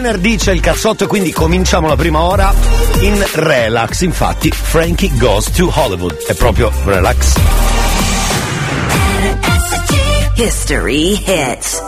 venerdì c'è il cazzotto e quindi cominciamo la prima ora in relax. Infatti, Frankie Goes to Hollywood è proprio relax. History hits.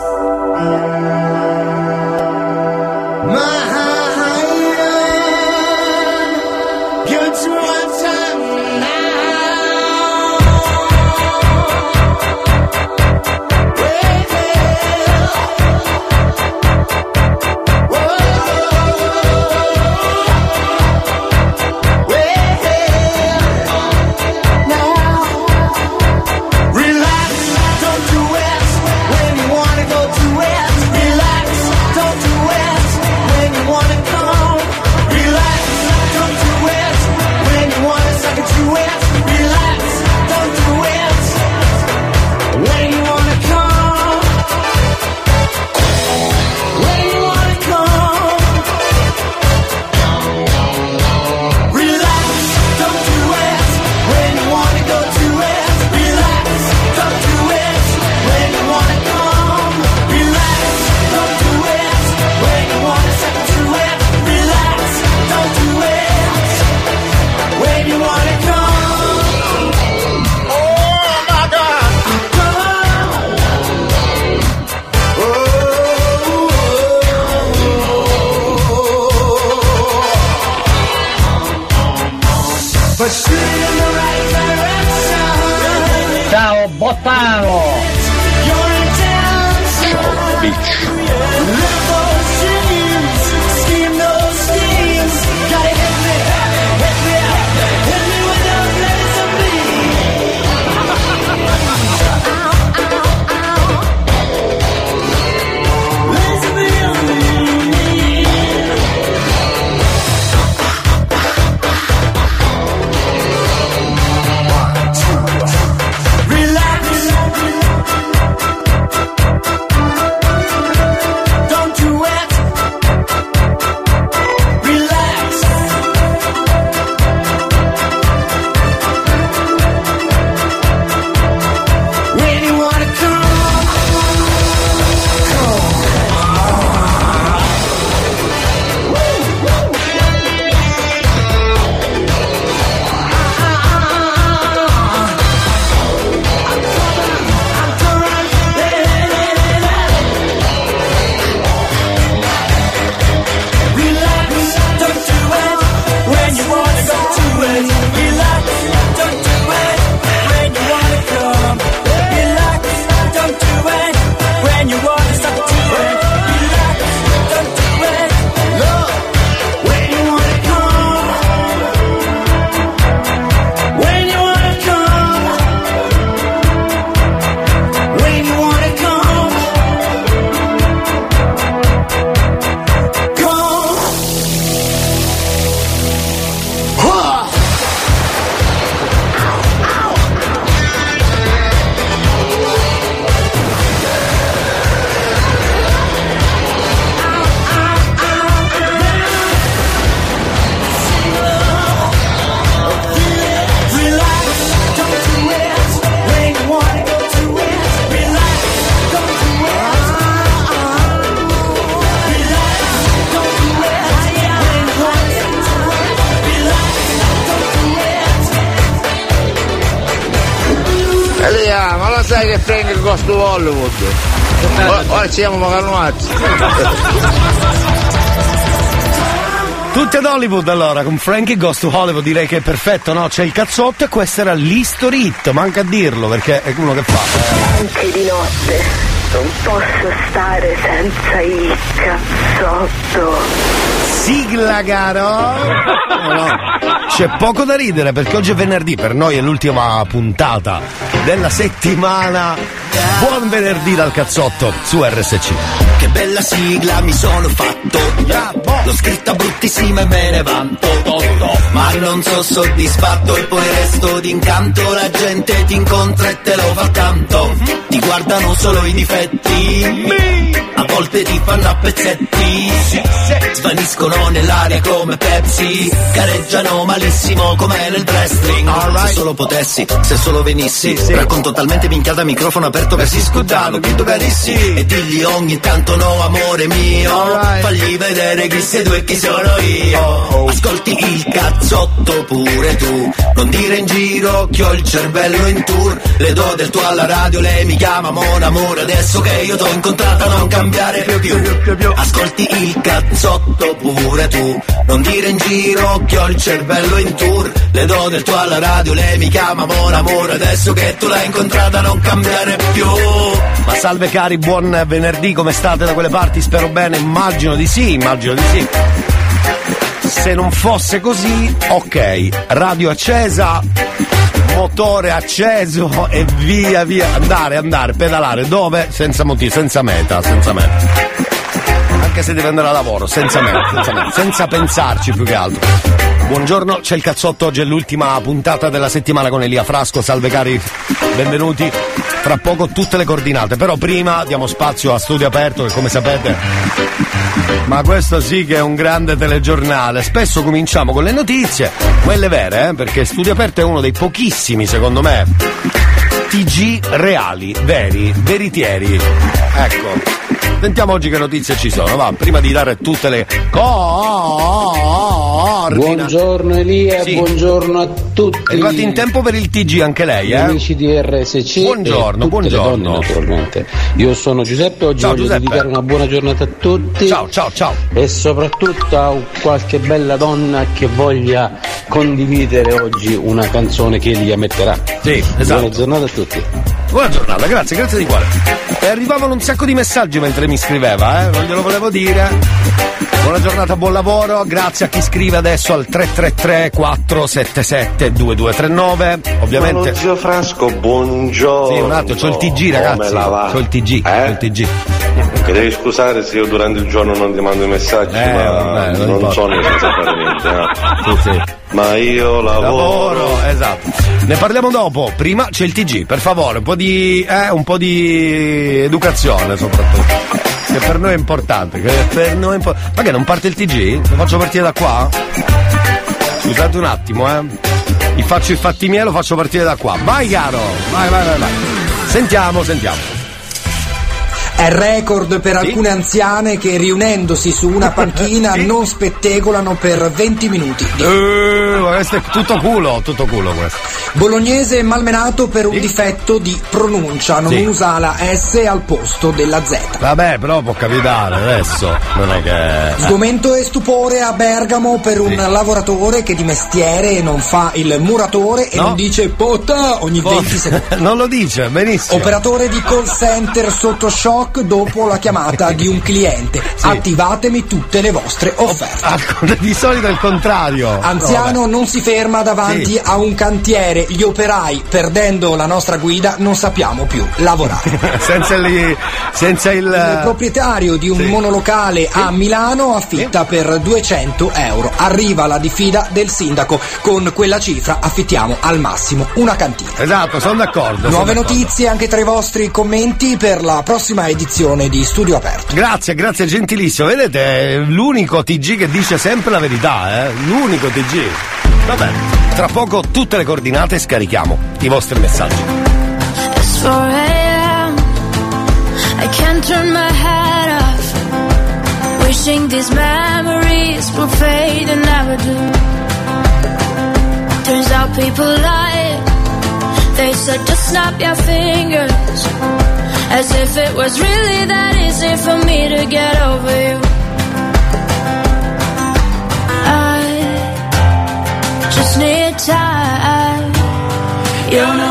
Siamo Magalnuazzi. Tutti ad Hollywood allora, con Frankie Goes to Hollywood direi che è perfetto, no? C'è il cazzotto e questo era l'History Hit, manca a dirlo perché è uno che fa. Anche di notte non posso stare senza il cazzotto. Sigla caro! No, no. C'è poco da ridere perché oggi è venerdì, per noi è l'ultima puntata della settimana. Buon venerdì dal cazzotto su RSC. Che bella sigla mi sono fatto. L'ho scritta bruttissima e me ne vanto. Ma non so soddisfatto e poi resto d'incanto. La gente ti incontra e te lo fa tanto. Ti guardano solo i difetti. A volte ti fanno a pezzetti. Svaniscono nell'aria come Pepsi. Gareggiano malissimo come nel wrestling. Se solo potessi, se solo venissi. Racconto talmente minchiata microfono aperto Roberto che tu carissi E digli ogni tanto no amore mio. Fagli vedere chi sei tu e chi sono io. Oh, Ascolti il cazzotto pure tu. Non dire in giro che ho il cervello in tour. Le do del tuo alla radio, lei mi chiama Mon amore Adesso che io t'ho incontrata non cambiare più Ascolti il cazzotto pure tu. Non dire in giro che ho il cervello in tour. Le do del tuo alla radio, lei mi chiama Mon amore Adesso che tu l'hai incontrata non cambiare più Ma salve cari, buon venerdì, come state da quelle parti? Spero bene, immagino di sì, immagino di sì. Se non fosse così, ok, radio accesa, motore acceso e via via, andare, andare, pedalare, dove? Senza motivo, senza meta, senza meta. Anche se deve andare a lavoro, senza meta, senza, meta, senza pensarci più che altro. Buongiorno, c'è il cazzotto, oggi è l'ultima puntata della settimana con Elia Frasco, salve cari, benvenuti. Tra poco tutte le coordinate, però prima diamo spazio a studio aperto che come sapete ma questo sì che è un grande telegiornale. Spesso cominciamo con le notizie, quelle vere, eh, perché Studio Aperto è uno dei pochissimi, secondo me, TG reali, veri, veritieri. Ecco. Sentiamo oggi che notizie ci sono, va, prima di dare tutte le coordinate. Buongiorno Elia, Sì. buongiorno a tutti. È arrivati in tempo per il TG anche lei, eh? Amici di RSC Buongiorno, buongiorno. donne naturalmente. Io sono Giuseppe, oggi Ciao, voglio Giuseppe. dedicare una buona giornata a tutti. Ciao, ciao, ciao. E soprattutto a qualche bella donna che voglia condividere oggi una canzone che Elia metterà. Sì, esatto. Buona giornata a tutti. Buona giornata, grazie, grazie di cuore. E arrivavano un sacco di messaggi mentre mi scriveva, eh? Non glielo volevo dire. Buona giornata, buon lavoro, grazie a chi scrive adesso al 333 477 2239. Ovviamente. zio Frasco, buongiorno. Sì, un attimo, c'ho il TG, ragazzi. C'ho il TG, c'ho il TG. Mi devi scusare se io durante il giorno non ti mando i messaggi, Eh, ma vabbè, non non, sono senza fare niente. no. Sì, sì. Ma io lavoro. Lavoro, esatto. Ne parliamo dopo. Prima c'è il TG, per favore, un po' di. Eh, un po' di educazione soprattutto. Che per noi è importante. Che per noi è impo- Ma che non parte il TG? Lo faccio partire da qua? Scusate un attimo, eh. Vi faccio i fatti miei, lo faccio partire da qua. Vai caro! Vai, vai, vai, vai. Sentiamo, sentiamo. È record per alcune anziane che riunendosi su una panchina non spettegolano per 20 minuti. Ma questo è tutto culo, tutto culo questo. Bolognese malmenato per un difetto di pronuncia, non Sì. usa la S al posto della Z. Vabbè, però può capitare adesso. Non è che. Sgomento e stupore a Bergamo per un lavoratore che di mestiere non fa il muratore e No. non dice potta ogni 20 secondi. non lo dice, benissimo. Operatore di call center sotto shock dopo la chiamata di un cliente. Attivatemi tutte le vostre offerte. Ah, di solito è il contrario. Anziano non si ferma davanti Sì. a un cantiere, gli operai, perdendo la nostra guida, non sappiamo più lavorare. Senza, il, senza il. Il proprietario di un Sì. monolocale a Milano affitta per 200 euro. Arriva la diffida del sindaco. Con quella cifra affittiamo al massimo una cantina. Esatto, sono d'accordo. sono Nuove d'accordo. notizie anche tra i vostri commenti per la prossima edizione di Studio Aperto. Grazie, grazie, gentilissimo. Vedete, è l'unico TG che dice sempre la verità, eh? L'unico TG. Va bene, tra poco tutte le coordinate e scarichiamo i vostri messaggi. It's 4 a.m. I can't turn my head off. Wishing these memories will fade and never do. Turns out people lie. They said just snap your fingers. As if it was really that easy for me to get over you. I just need time. Io non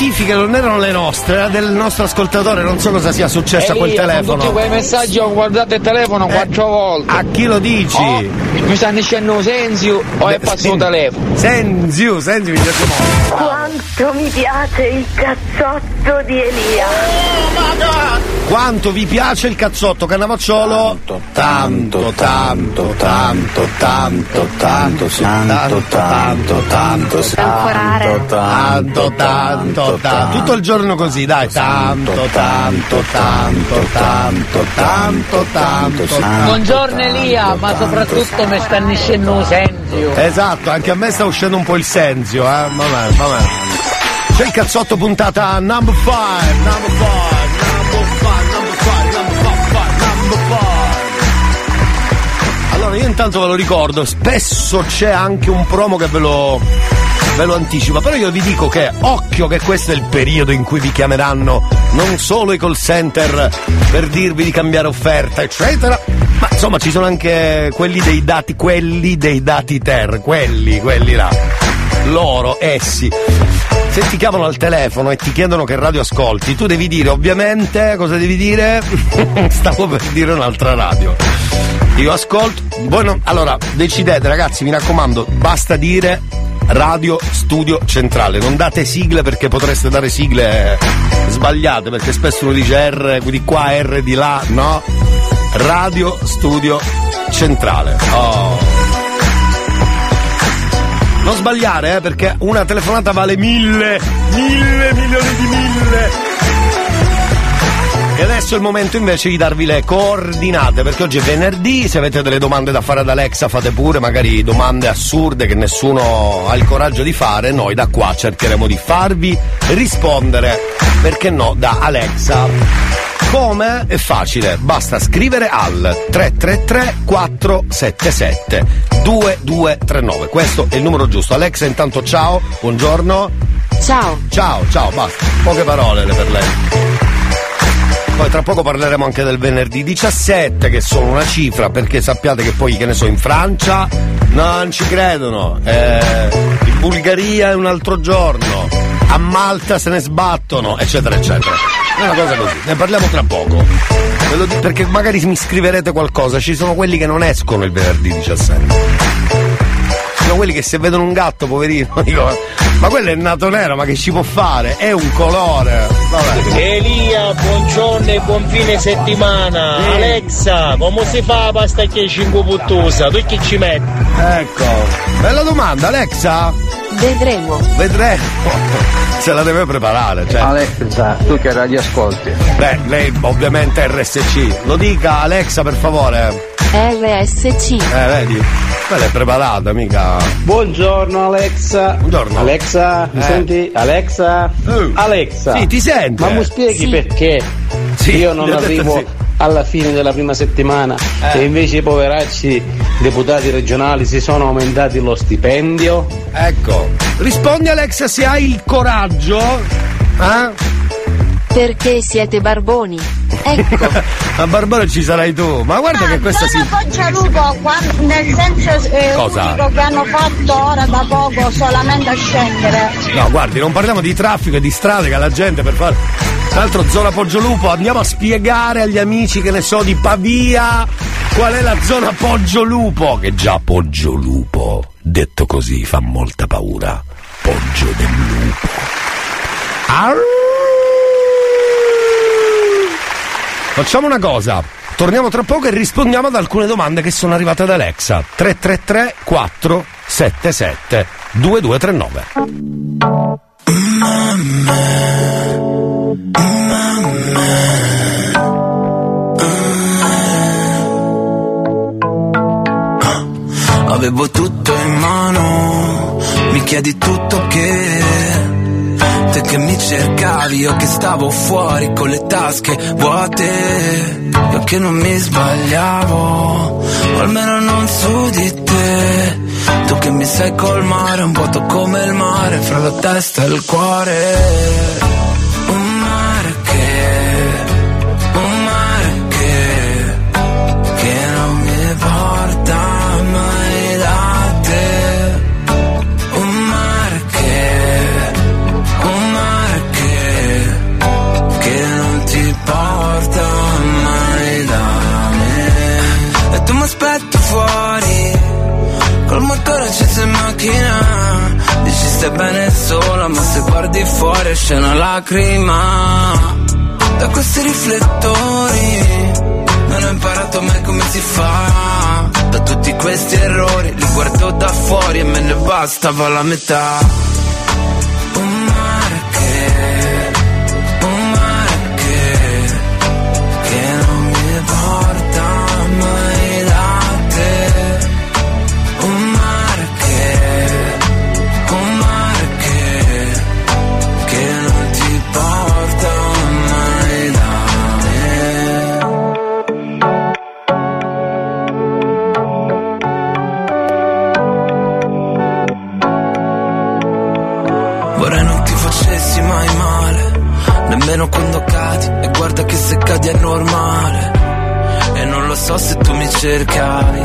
notifiche non erano le nostre, era del nostro ascoltatore, non so cosa sia successo a quel Elia, con telefono. Tutti quei messaggi ho guardato il telefono quattro volte. A chi lo dici? Oh, mi stanno dicendo Senzio o è passato il telefono? Senzio, Senzio mi piace molto. Quanto mi piace il cazzotto di Elia. Quanto vi piace il cazzotto Cannavacciolo? Tanto, tanto, tanto, tanto, tanto, tanto, tanto, tanto, tanto, tanto, tanto, tanto, tutto il giorno così, dai, tanto, tanto, tanto, tanto, tanto, tanto, Buongiorno Elia, ma soprattutto mi sta nascendo Senzio. Esatto, anche a me sta uscendo un po' il senzio, eh, vabbè, vabbè. C'è il cazzotto puntata number 5, number 5, Allora io intanto ve lo ricordo, spesso c'è anche un promo che ve lo, ve lo anticipa, però io vi dico che occhio che questo è il periodo in cui vi chiameranno non solo i call center per dirvi di cambiare offerta, eccetera, ma insomma ci sono anche quelli dei dati, quelli dei dati ter, quelli, quelli là, loro, essi. Se ti chiamano al telefono e ti chiedono che radio ascolti, tu devi dire ovviamente cosa devi dire? Stavo per dire un'altra radio. Io ascolto. Non- allora, decidete, ragazzi, mi raccomando, basta dire Radio Studio Centrale. Non date sigle perché potreste dare sigle sbagliate, perché spesso uno dice R di qua, R di là, no? Radio Studio Centrale. Oh. Non sbagliare, eh, perché una telefonata vale mille, mille milioni di mille. E adesso è il momento invece di darvi le coordinate, perché oggi è venerdì, se avete delle domande da fare ad Alexa fate pure, magari domande assurde che nessuno ha il coraggio di fare, noi da qua cercheremo di farvi rispondere, perché no, da Alexa. Come? È facile, basta scrivere al 333 477 2239. Questo è il numero giusto. Alexa, intanto ciao, buongiorno. Ciao. Ciao, ciao, basta. Poche parole le per lei. Poi tra poco parleremo anche del venerdì 17, che sono una cifra, perché sappiate che poi, che ne so, in Francia non ci credono. Eh, in Bulgaria è un altro giorno. A Malta se ne sbattono, eccetera, eccetera. È una cosa così, ne parliamo tra poco. Perché magari mi scriverete qualcosa, ci sono quelli che non escono il venerdì 17 sono quelli che se vedono un gatto, poverino, dico, ma quello è nato nero, ma che ci può fare? È un colore. Vabbè. Elia, buongiorno e buon fine settimana. Sì. Alexa, come si fa la pasta che 5 puttusa? Tu che ci metti? Ecco. Bella domanda, Alexa? Vedremo. Vedremo. Se la deve preparare, cioè. Alexa, tu che radio ascolti? Beh, lei ovviamente è RSC. Lo dica Alexa per favore. RSC. Eh, vedi? Quella è preparata, mica. Buongiorno Alexa. Buongiorno. Alexa, mi Eh. senti? Alexa? Eh. Alexa. Sì, ti sente. Ma mi spieghi Sì. perché Sì, io non arrivo sì. Alla fine della prima settimana Eh. e invece i poveracci deputati regionali si sono aumentati lo stipendio? Ecco, rispondi Alex se hai il coraggio. Eh? Perché siete barboni. Ecco. A Barbaro ci sarai tu. Ma guarda che questa si. Poggialupo, quan- nel senso eh, Cosa? che hanno fatto ora da poco solamente a scendere. No, guardi, non parliamo di traffico e di strade che la gente per fare. Tra l'altro, zona Poggiolupo, andiamo a spiegare agli amici che ne so di Pavia qual è la zona Poggiolupo. Che già Poggiolupo, detto così, fa molta paura. Poggio del lupo. Arr! Facciamo una cosa. Torniamo tra poco e rispondiamo ad alcune domande che sono arrivate ad Alexa. 333 477 2239. Avevo tutto in mano, mi chiedi tutto che te che mi cercavi, io che stavo fuori con le tasche vuote, io che non mi sbagliavo, o almeno non su di te, tu che mi sai colmare un vuoto come il mare fra la testa e il cuore. Col motore acceso in macchina. Dici stai bene sola, ma se guardi fuori esce una lacrima. Da questi riflettori non ho imparato mai come si fa. Da tutti questi errori li guardo da fuori e me ne bastava la metà. So se tu mi cercavi,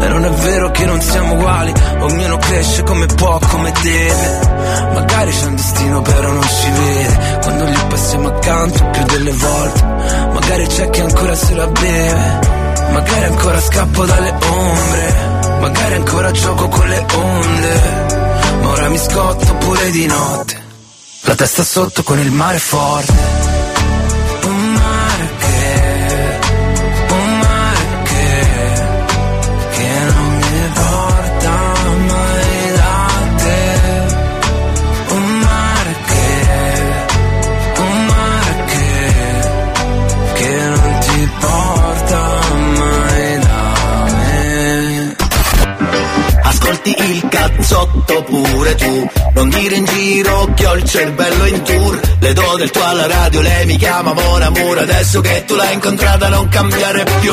e non è vero che non siamo uguali, ognuno cresce come può, come deve. Magari c'è un destino però non ci vede, quando gli passiamo accanto più delle volte. Magari c'è chi ancora se la beve, magari ancora scappo dalle ombre, magari ancora gioco con le onde. Ma ora mi scotto pure di notte La testa sotto con il mare forte pure tu. Non dire in giro che ho il cervello in tour. Le do del tuo alla radio, lei mi chiama Mon Amour Adesso che tu l'hai incontrata non cambiare più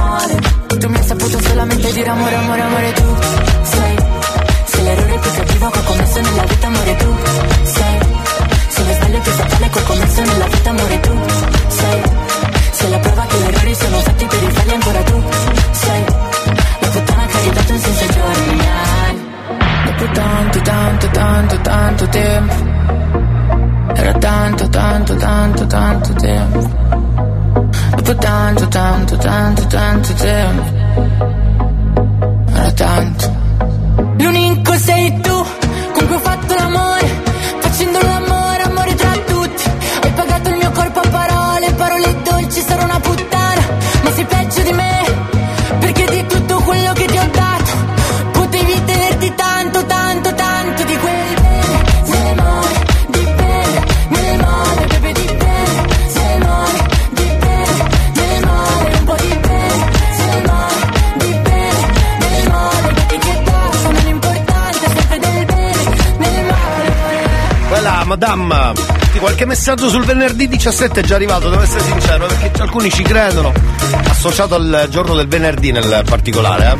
solamente dire amore, amore, amore tu Sei, sei l'errore più cattivo che ho commesso nella vita, amore tu Sei. Sei lo sbaglio più fatale che ho commesso nella vita, amore tu Sei, sei la prova che gli errori sono fatti per rifarli ancora tu Sei, la puttana che ha ridato un senso ai. Dopo tanto, tanto, tanto, tanto tempo. Era tanto, tanto, tanto, tanto tempo. Dopo tanto, tanto, tanto, tanto tempo tanto. L'unico sei tu con cui ho fatto l'amore Facendo l'amore, madame, qualche messaggio sul venerdì 17 è già arrivato, devo essere sincero, perché alcuni ci credono, associato al giorno del venerdì nel particolare,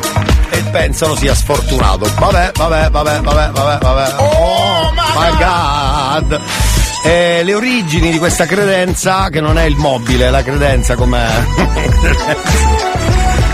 eh, e pensano sia sfortunato. Vabbè, vabbè, vabbè, vabbè, vabbè, vabbè. Oh, my god! E le origini di questa credenza, che non è il mobile, la credenza come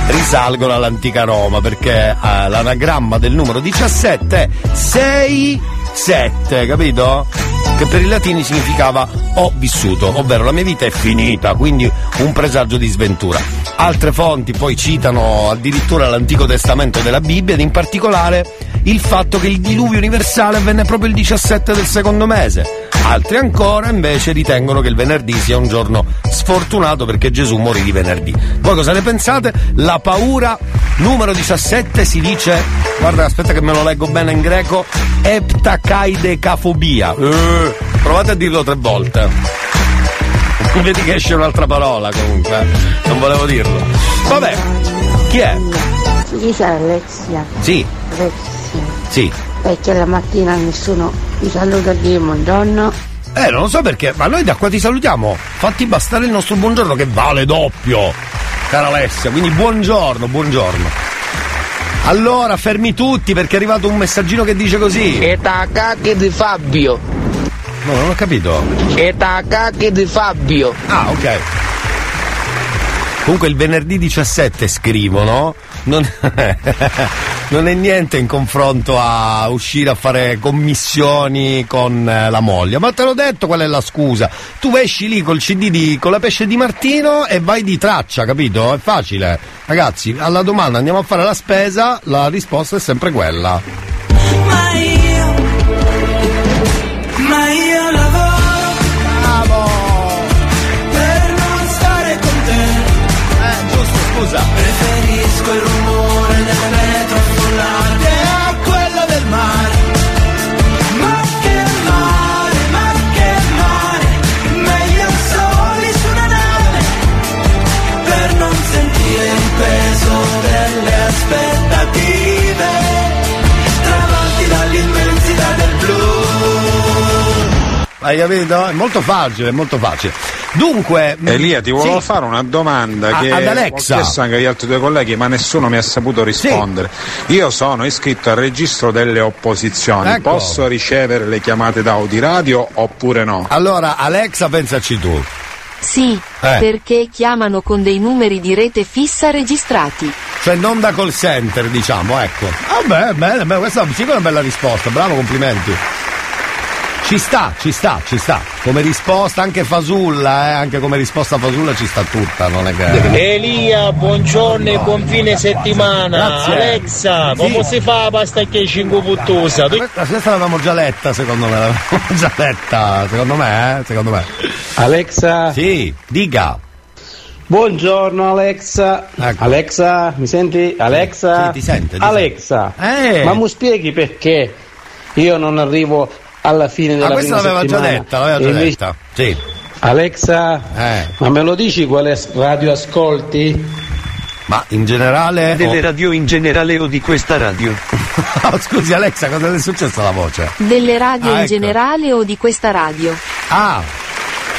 risalgono all'antica Roma, perché eh, l'anagramma del numero 17 è 6 7, capito? Che per i latini significava ho vissuto, ovvero la mia vita è finita, quindi un presagio di sventura. Altre fonti poi citano addirittura l'Antico Testamento della Bibbia ed in particolare il fatto che il diluvio universale avvenne proprio il 17 del secondo mese. Altri ancora invece ritengono che il venerdì sia un giorno sfortunato perché Gesù morì di venerdì. Voi cosa ne pensate? La paura numero 17 si dice, guarda aspetta che me lo leggo bene in greco, eptacaidecafobia. Eh, provate a dirlo tre volte. Vedi che esce un'altra parola comunque, non volevo dirlo. Vabbè, chi è? Sei Alexia? Sì, Alexia. Sì. Perché la mattina nessuno mi saluta di buongiorno. Eh, non lo so perché, ma noi da qua ti salutiamo. Fatti bastare il nostro buongiorno che vale doppio, cara Alessia. Quindi buongiorno, buongiorno. Allora, fermi tutti perché è arrivato un messaggino che dice così. E cacchi di Fabio. No, non ho capito. E cacchi di Fabio. Ah, ok. Comunque il venerdì 17 scrivono, non, non è niente in confronto a uscire a fare commissioni con eh, la moglie. Ma te l'ho detto qual è la scusa. Tu esci lì col CD di, con la pesce di Martino e vai di traccia, capito? È facile. Ragazzi, alla domanda andiamo a fare la spesa, la risposta è sempre quella. Ma io, ma io lavoro per non stare con te. Eh, giusto, scusa. Preferisco il rumore Hai capito? È molto facile, è molto facile. Dunque. mh, Elia, ti volevo sì. fare una domanda A- che ad Alexa. ho chiesto anche agli altri due colleghi, ma nessuno mi ha saputo rispondere. Io sono iscritto al registro delle opposizioni, Ecco. posso ricevere le chiamate d'Audiradio oppure no? Allora, Alexa, pensaci tu. Sì, Eh. perché chiamano con dei numeri di rete fissa registrati. Cioè non da call center, diciamo, ecco. Vabbè, bene, bene, questa sì che è una bella risposta, bravo, complimenti. Ci sta, ci sta, ci sta. Come risposta anche fasulla, eh, anche come risposta fasulla ci sta tutta, non è che. Elia, buongiorno e buon fine settimana. Grazie. Alexa, come Sì. si fa la pasta che 5 puttosa? Questa, questa l'avevamo già letta, secondo me, l'avevamo già letta, secondo me, eh, secondo me. Alexa. Sì, dica. Buongiorno Alexa. Alexa, mi senti? Alexa. Sì, ti sente, ti Alexa. Eh. Ma mi spieghi perché io non arrivo alla fine della Ah, questa prima l'aveva già detta, l'aveva già invece- detta. Sì. Alexa, Eh. ma me lo dici quale radio ascolti? Ma in generale. Delle o- radio in generale o di questa radio? Oh, scusi Alexa, cosa è successo alla voce? Delle radio Ah, in ecco. generale o di questa radio? Ah,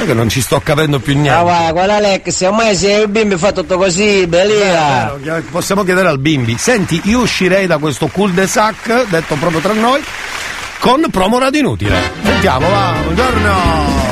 che non ci sto capendo più niente. Ah, guarda, guarda Alex, ormai se il bimbo fa tutto così, bellina. Eh, Possiamo chiedere al bimbi. Senti, io uscirei da questo cul-de-sac, detto proprio tra noi, con promo radio inutile. Sentiamo, va, buongiorno.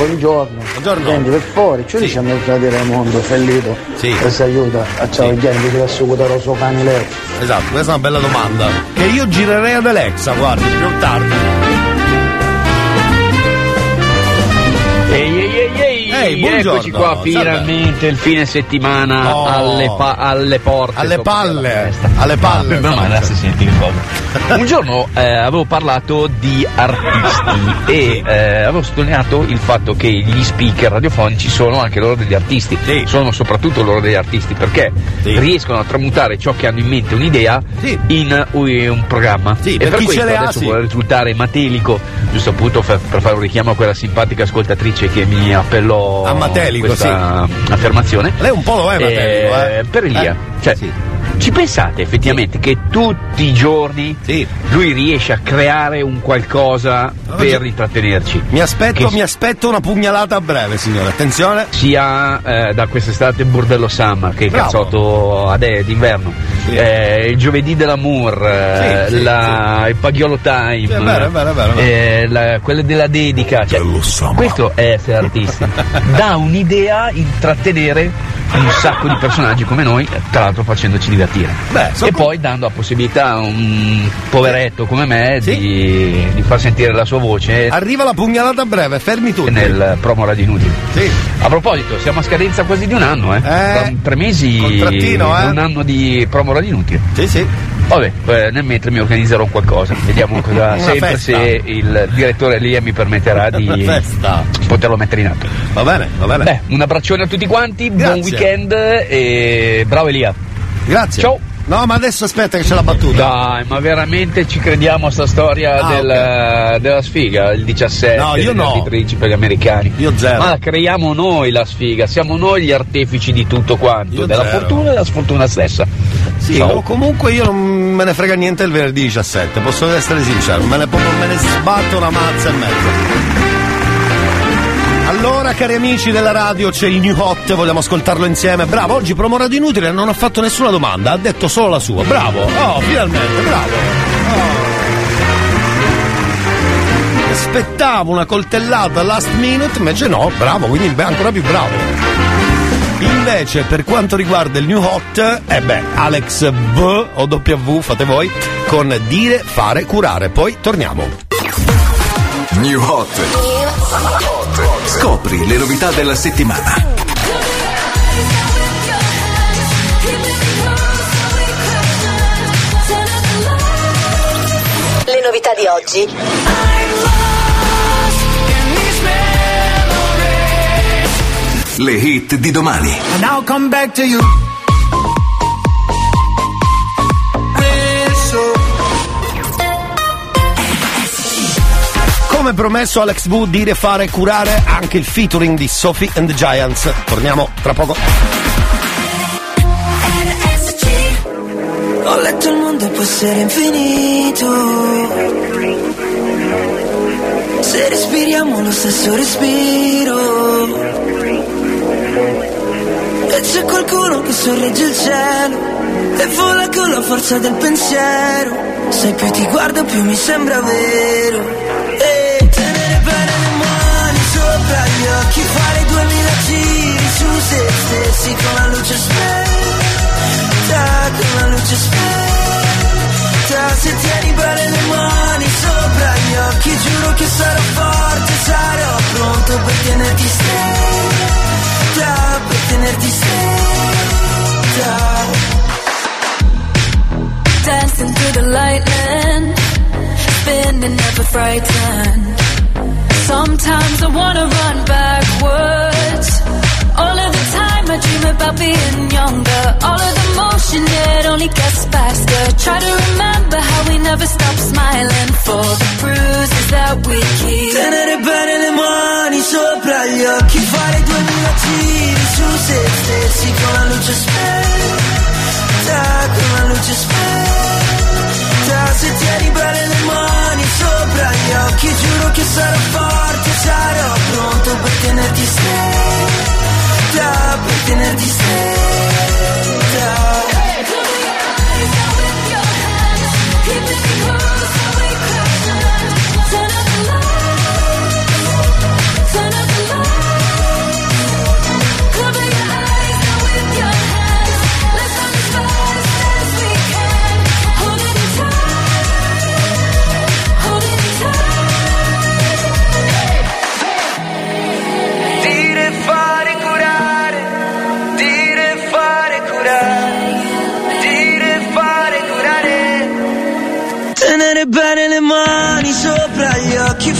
Buongiorno. Buongiorno. Senti, per favore, ci diciamo il fratello Raimondo, Fellito. Sì. E si aiuta a ciao sì. gente che votare il suo cane lei. Esatto, questa è una bella domanda. Che io girerei ad Alexa, guardi, più tardi. Ehi ehi buongiorno, eccoci qua finalmente il fine settimana Oh. alle, pa- alle porte Alle palle, alle palle. Ah, meno male, adesso senti che cosa. Un giorno eh, avevo parlato di artisti e eh, avevo sottolineato il fatto che gli speaker radiofonici sono anche loro degli artisti, sono soprattutto loro degli artisti perché riescono a tramutare ciò che hanno in mente un'idea in uh, un programma. e per per questo adesso sì. vuole risultare matelico, giusto appunto per fare un richiamo a quella simpatica ascoltatrice che mi appellò A Matelico, questa affermazione. Lei un po' lo è Matelico, eh. Per Elia, cioè, ci pensate effettivamente che tutti i giorni lui riesce a creare un qualcosa per intrattenerci? Mi aspetto, Che mi aspetto una pugnalata a breve, signore. Attenzione. sia eh, da quest'estate Burdello Summer che è il Bravo. cazzotto ad d'inverno eh, il giovedì dell'amour eh, Sì, sì, la- il Paghiolo Time Sì, è vero, è vero, è vero. eh, la- quelle della dedica cioè, questo è essere artisti dà un'idea intrattenere un sacco di personaggi come noi tra l'altro facendoci divertire e poi dando la possibilità a un poveretto come me di, di far sentire la sua voce Arriva la pugnalata a breve, fermi tutti. nel promo Radio Inutile. A proposito, siamo a scadenza quasi di un anno, eh? Tra tre mesi eh? un anno di promo Radio Inutile. Sì, sì. Vabbè, eh, nel mentre mi organizzerò qualcosa. Vediamo cosa sempre festa. se il direttore Elia mi permetterà di poterlo mettere in atto. Va bene, va bene. Beh, un abbraccione a tutti quanti, buon Grazie. weekend e bravo Elia. Grazie. Ciao. No, ma adesso aspetta che c'è la battuta. Dai, ma veramente ci crediamo a sta storia Ah, del- della sfiga, il 17 No, io no. per gli americani. Io zero. Ma la creiamo noi la sfiga, siamo noi gli artefici di tutto quanto, Io della zero. fortuna e della sfortuna stessa. Sì, Ciao. o comunque io non me ne frega niente il venerdì 17, posso essere sincero, me ne, proprio, me ne sbatto una mazza e mezza. Allora, cari amici della radio, c'è il New Hot, vogliamo ascoltarlo insieme. Bravo, oggi promo radio inutile, non ha fatto nessuna domanda, ha detto solo la sua. Bravo, oh, finalmente, bravo. Oh. Aspettavo una coltellata last minute, invece no, bravo, quindi ancora più bravo. Invece, per quanto riguarda il New Hot, eh beh, Alex V o W, fate voi, con dire, fare, curare. Poi torniamo. New Hot. Scopri le novità della settimana. Le novità di oggi. Le hit di domani. And I'll come back to you. Come promesso Alex Wu dire fare e curare anche il featuring di Sophie and the Giants. Torniamo tra poco. Ho letto il mondo può essere infinito. Se respiriamo lo stesso respiro. E c'è qualcuno che sorregge il cielo e vola con la forza del pensiero. Se più ti guardo più mi sembra vero. E tenere bene le mani sopra gli occhi, fare duemila giri su se stessi con la luce spenta, con la luce spenta. Se tieni bene le mani sopra gli occhi, giuro che sarò forte, sarò pronto per tenerti stretta, per tenerti stretta. Dancing through the lightning, spinning never frightened. Sometimes I wanna run backwards. All of the time I dream about being younger. All of the motion, it only gets faster. Try to remember how we never stop smiling for the bruises that we keep. Tenere bene le mani sopra gli occhi, fare duemila giri su se stessi con la luce spenta, con la luce spenta. Se tieni bene le mani sopra gli occhi, giuro che sarò forte, sarò pronto per tenerti stretta, per tenerti stretta.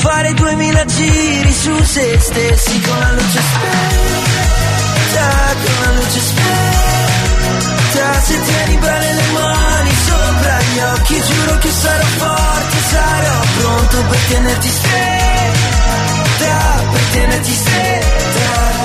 Fare duemila giri su se stessi con la luce spenta, con la luce spenta. Se tieni bene le mani sopra gli occhi, giuro che sarò forte, sarò pronto per tenerti stretta, per tenerti stretta.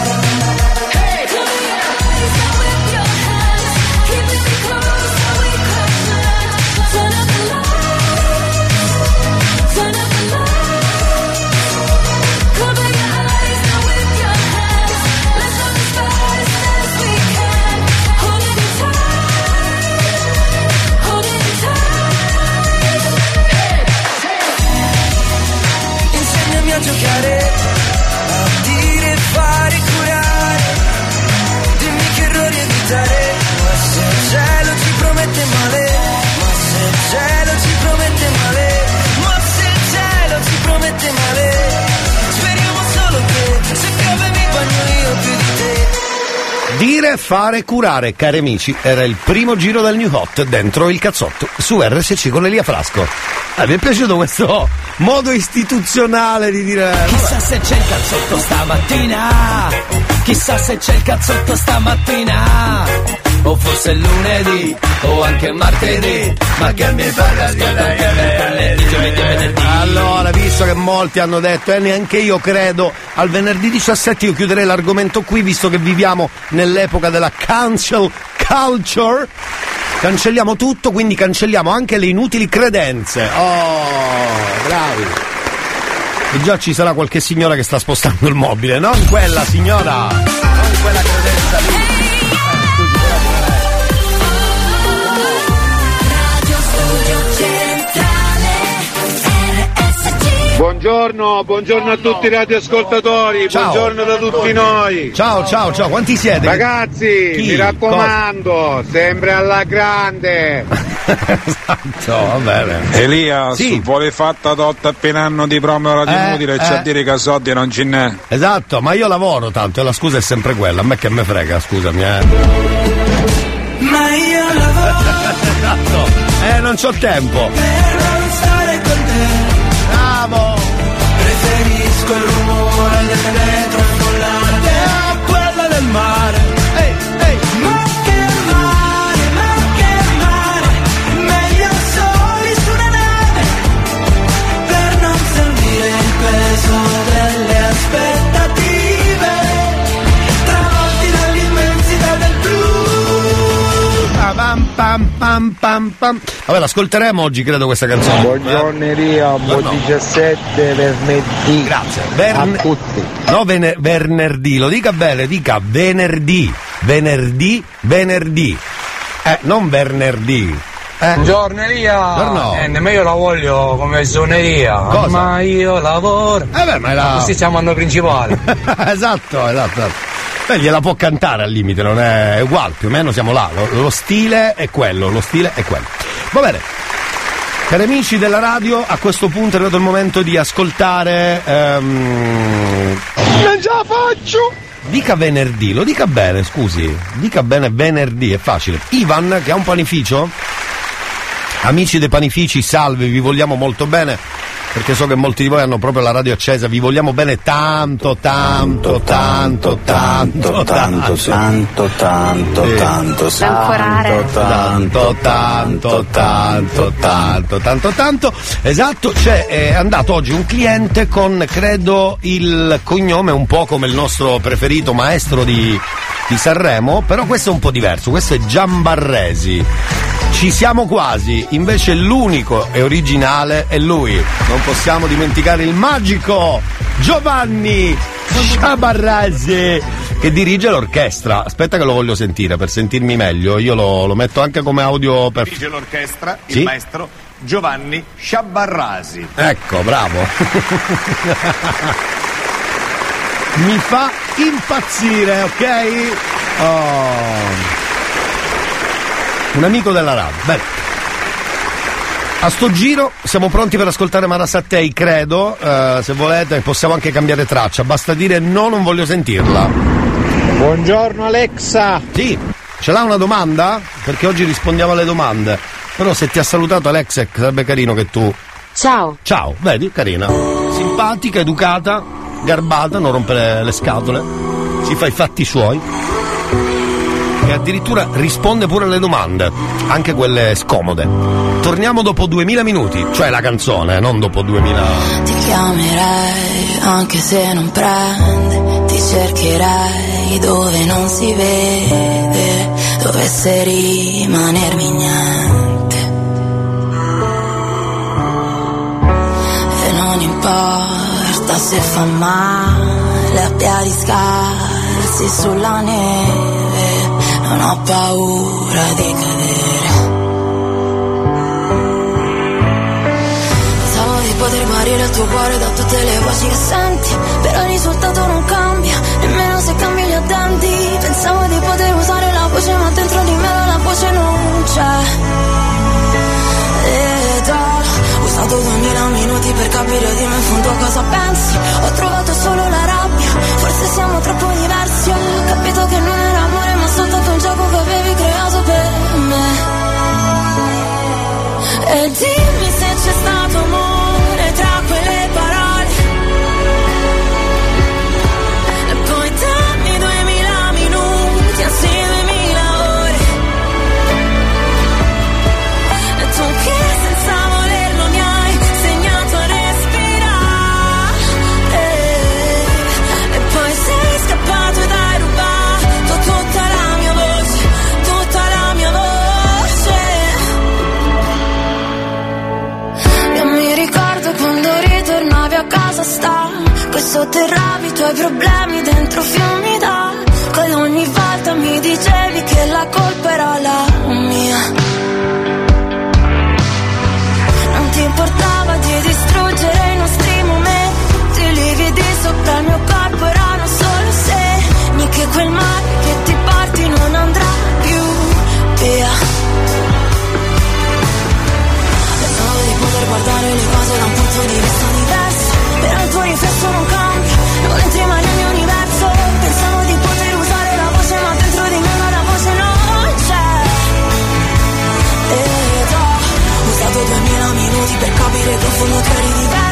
Fare, curare, cari amici, era il primo giro del New Hot dentro il cazzotto su RSC con Elia Frasco. Ah, mi è piaciuto questo modo istituzionale di dire. Chissà se c'è il cazzotto stamattina. Chissà se c'è il cazzotto stamattina. O forse lunedì, o anche martedì. Ma che mi parla di venerdì, giovedì e venerdì. Allora, visto che molti hanno detto, e neanche io credo, al venerdì 17 io chiuderei l'argomento qui, visto che viviamo nell'epoca della cancel culture. Cancelliamo tutto, quindi cancelliamo anche le inutili credenze. Oh, bravi. E già ci sarà qualche signora che sta spostando il mobile, non quella signora, non quella credenza lì. Buongiorno, buongiorno a tutti i radioascoltatori, Ciao. buongiorno da tutti noi. Ciao, ciao, ciao, quanti siete? Ragazzi, Chi? mi raccomando, sempre alla grande. esatto, va bene. Elia, Sì. su vuole fatta dotta appena anno di promo ora di Eh, inutile, c'è eh. a dire che soldi non ce n'è. Esatto, ma io lavoro tanto e la scusa è sempre quella, a me che me frega, scusami, eh. Ma io lavoro Esatto, eh, non c'ho tempo. per non stare con te. Bravo! Preferisco il rumore delle metro pam pam pam pam. Vabbè, l'ascolteremo oggi, credo, questa canzone. Buongiorneria, buon 17 venerdì. Grazie. Vern- A tutti. No, vene- venerdì, lo dica bene, dica venerdì. Venerdì, venerdì. Eh, non venerdì. Eh. Buongiorno Elia! Buongiorno. Eh, nemmeno io la voglio come suoneria, Cosa? ma io lavoro. Eh beh, ma era- Questi siamo anno principale. esatto, esatto, esatto. Beh, gliela può cantare al limite, non è, è uguale, più o meno siamo là. Lo, lo stile è quello, lo stile è quello. Va bene. Cari amici della radio, a questo punto è arrivato il momento di ascoltare. ehm, Non ce la faccio! Dica venerdì, lo dica bene, scusi. Dica bene venerdì, è facile. Ivan, che ha un panificio. Amici dei panifici, salve, vi vogliamo molto bene. Perché so che molti di voi hanno proprio la radio accesa, vi vogliamo bene tanto, tanto, tanto, tanto, tanto, tanto, tanto, Sì. tanto, Tanto, tanto, tanto, tanto, tanto, tanto, tanto. Esatto, c'è è andato oggi un cliente con, credo, il cognome un po' come il nostro preferito maestro di, di Sanremo, però questo è un po' diverso, questo è Giambarresi. Ci siamo quasi, invece l'unico e originale è lui. Non possiamo dimenticare il magico Giovanni Sciabarrasi che dirige l'orchestra. Aspetta che lo voglio sentire per sentirmi meglio. Io lo, lo metto anche come audio per. Dirige l'orchestra il Sì? maestro Giovanni Sciabarrasi. Ecco, bravo. Mi fa impazzire, ok? Oh. Un amico della radio. Bene. A sto giro siamo pronti per ascoltare Mara Sattei, credo. Eh, se volete possiamo anche cambiare traccia. Basta dire no, non voglio sentirla. Buongiorno Alexa! Sì, ce l'ha una domanda? Perché oggi rispondiamo alle domande. Però se ti ha salutato Alexa sarebbe carino che tu. Ciao. Ciao, vedi, carina. Simpatica, educata, garbata, non rompere le scatole. Si fa i fatti suoi. E addirittura risponde pure alle domande, anche quelle scomode. Torniamo dopo 2000 minuti, cioè la canzone, non dopo 2000. Ti chiamerei anche se non prende, ti cercherei dove non si vede, dovesse rimanermi niente. E non importa se fa male a piedi scarsi sulla neve, non ho paura di cadere. Pensavo di poter guarire il tuo cuore da tutte le voci che senti Però il risultato non cambia, nemmeno se cambi gli addenti Pensavo di poter usare la voce ma dentro di me la voce non c'è. Ed ho usato duemila minuti per capire di me in fondo cosa pensi. Ho trovato solo la rabbia, forse siamo troppo diversi. Ho capito che non e dimmi se c'è stato ritornavi a casa stanco e sotterravi i tuoi problemi dentro fiumi d'acqua e ogni volta mi dicevi che la colpa era la mia. Non ti importava di distruggere i nostri momenti, i lividi sopra il mio corpo erano solo segni che quel mare che ti porti non andrà più via. Pensavo di poter guardare le cose da un punto di vista れどその足り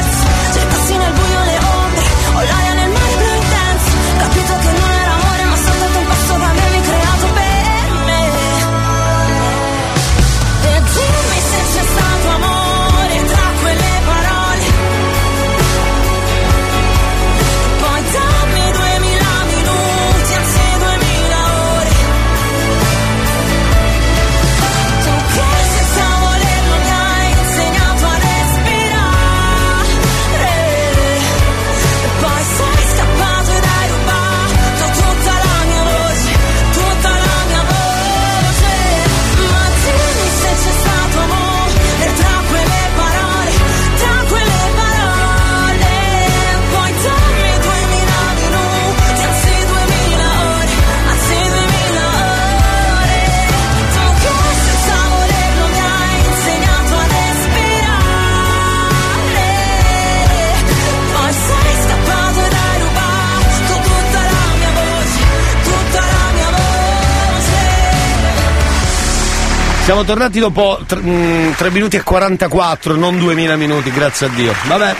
Siamo tornati dopo 3 minuti e 44, non 2000 minuti, grazie a Dio. Vabbè.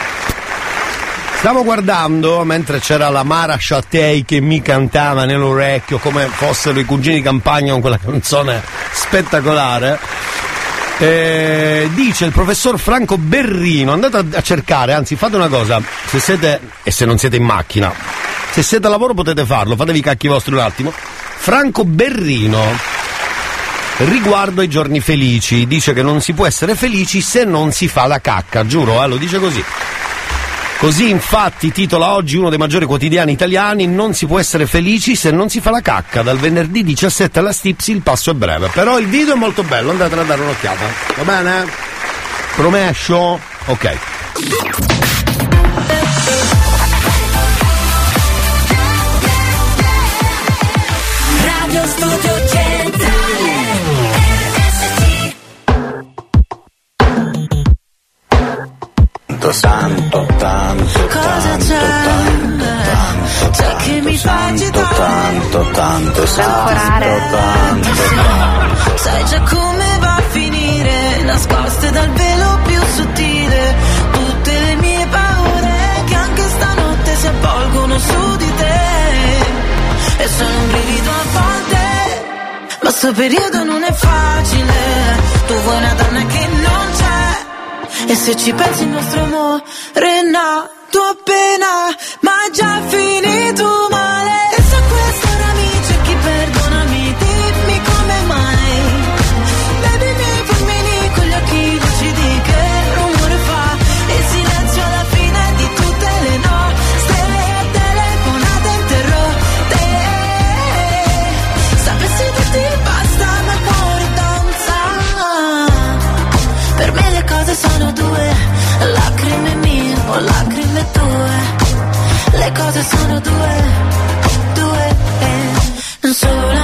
Stavo guardando mentre c'era la Mara Sciattei che mi cantava nell'orecchio come fossero i cugini di campagna con quella canzone spettacolare. Eh, dice il professor Franco Berrino, andate a cercare, anzi fate una cosa, se siete, e se non siete in macchina, se siete a lavoro potete farlo, fatevi i cacchi vostri un attimo. Franco Berrino, riguardo ai giorni felici, dice che non si può essere felici se non si fa la cacca, giuro, eh, lo dice così. Così infatti titola oggi uno dei maggiori quotidiani italiani Non si può essere felici se non si fa la cacca Dal venerdì 17 alla Stipsi il passo è breve Però il video è molto bello, andate a dare un'occhiata Va bene? Promesso? Ok tanto, tanto, Cosa c'è? C'è che mi fa agitare tanto, tanto, Lavorare. tanto, tanto. Sai già come va a finire Nascoste dal velo più sottile Tutte le mie paure Che anche stanotte si avvolgono su di te E sono un brivido a volte Ma sto periodo non è facile Tu vuoi una donna che non c'è E se ci pensi il nostro amore è nato appena Ma già finito male eh.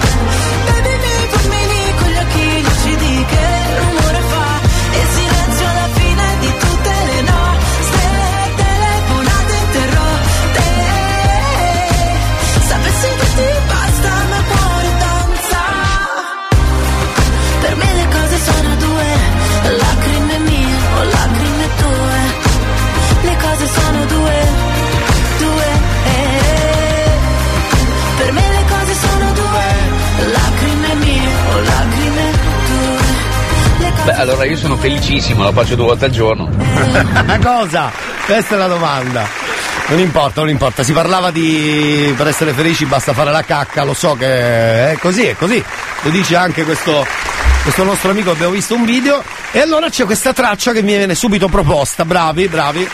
allora io sono felicissimo, la faccio due volte al giorno. Cosa? Questa è la domanda. Non importa, non importa. Si parlava di per essere felici basta fare la cacca, lo so che è così, è così. Lo dice anche questo, questo nostro amico, abbiamo visto un video. E allora c'è questa traccia che mi viene subito proposta. Bravi, bravi.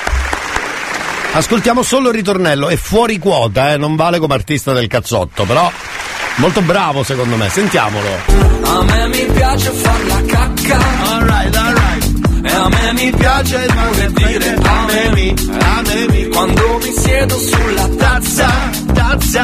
Ascoltiamo solo il ritornello, è fuori quota, eh, non vale come artista del cazzotto, però molto bravo secondo me, sentiamolo. A me mi piace far la cacca. Alright, alright. E a me mi piace pure dire? amemi, amemi Quando mi siedo sulla tazza, tazza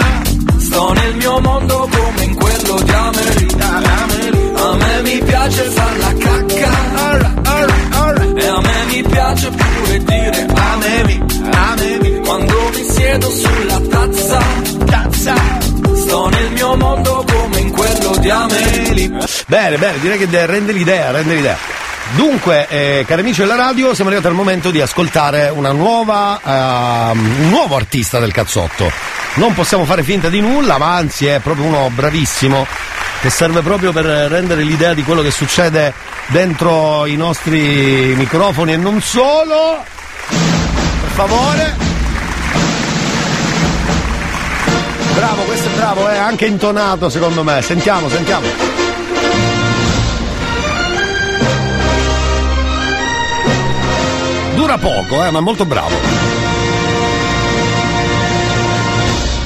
Sto nel mio mondo come in quello di Ameri, Ameri A me mi piace far la cacca. Alright, alright, alright. E a me mi piace pure dire amemi, amemi Quando siedo sulla tazza, tazza. Sto nel mio mondo come in quello di Amelie. Bene, bene, direi che de- rende l'idea, rende l'idea. Dunque, eh, cari amici della radio, siamo arrivati al momento di ascoltare nuova, ehm, un nuovo artista del cazzotto. Non possiamo fare finta di nulla, ma anzi è proprio uno bravissimo che serve proprio per rendere l'idea di quello che succede dentro i nostri microfoni e non solo. Per favore. Bravo, questo è bravo, è anche intonato secondo me. Sentiamo, sentiamo. Dura poco, eh, ma molto bravo.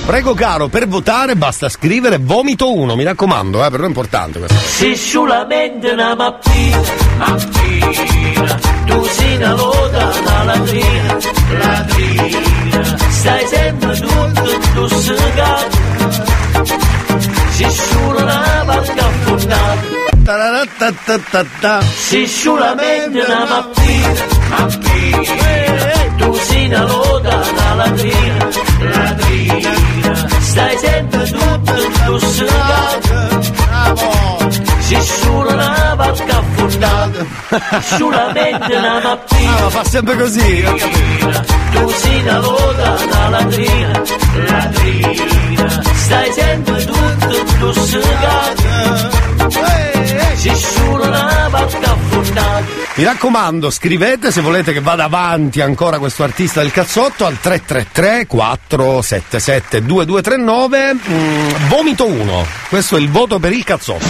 Prego caro, per votare basta scrivere vomito 1, mi raccomando, eh, per noi è importante questo. Se solamente una mattina, mattina, tu sei una vota, una latrina, latrina, stai sempre tutto, tu segato, se solo una barca affondata, se solamente una mattina, mattina, tu sei una vota, una latrina, latrina, stai sempre tutto, tu segato, se solo una barca affondata, solamente una mattina. Ah, fa sempre così. Tu sei una vota, una latrina, latrina, stai sempre tutto, tu segato, se solo una barca affondata. Mi raccomando, scrivete se volete che vada avanti ancora questo artista del cazzotto al 333 477 2239 mm, Vomito 1. Questo è il voto per il cazzotto.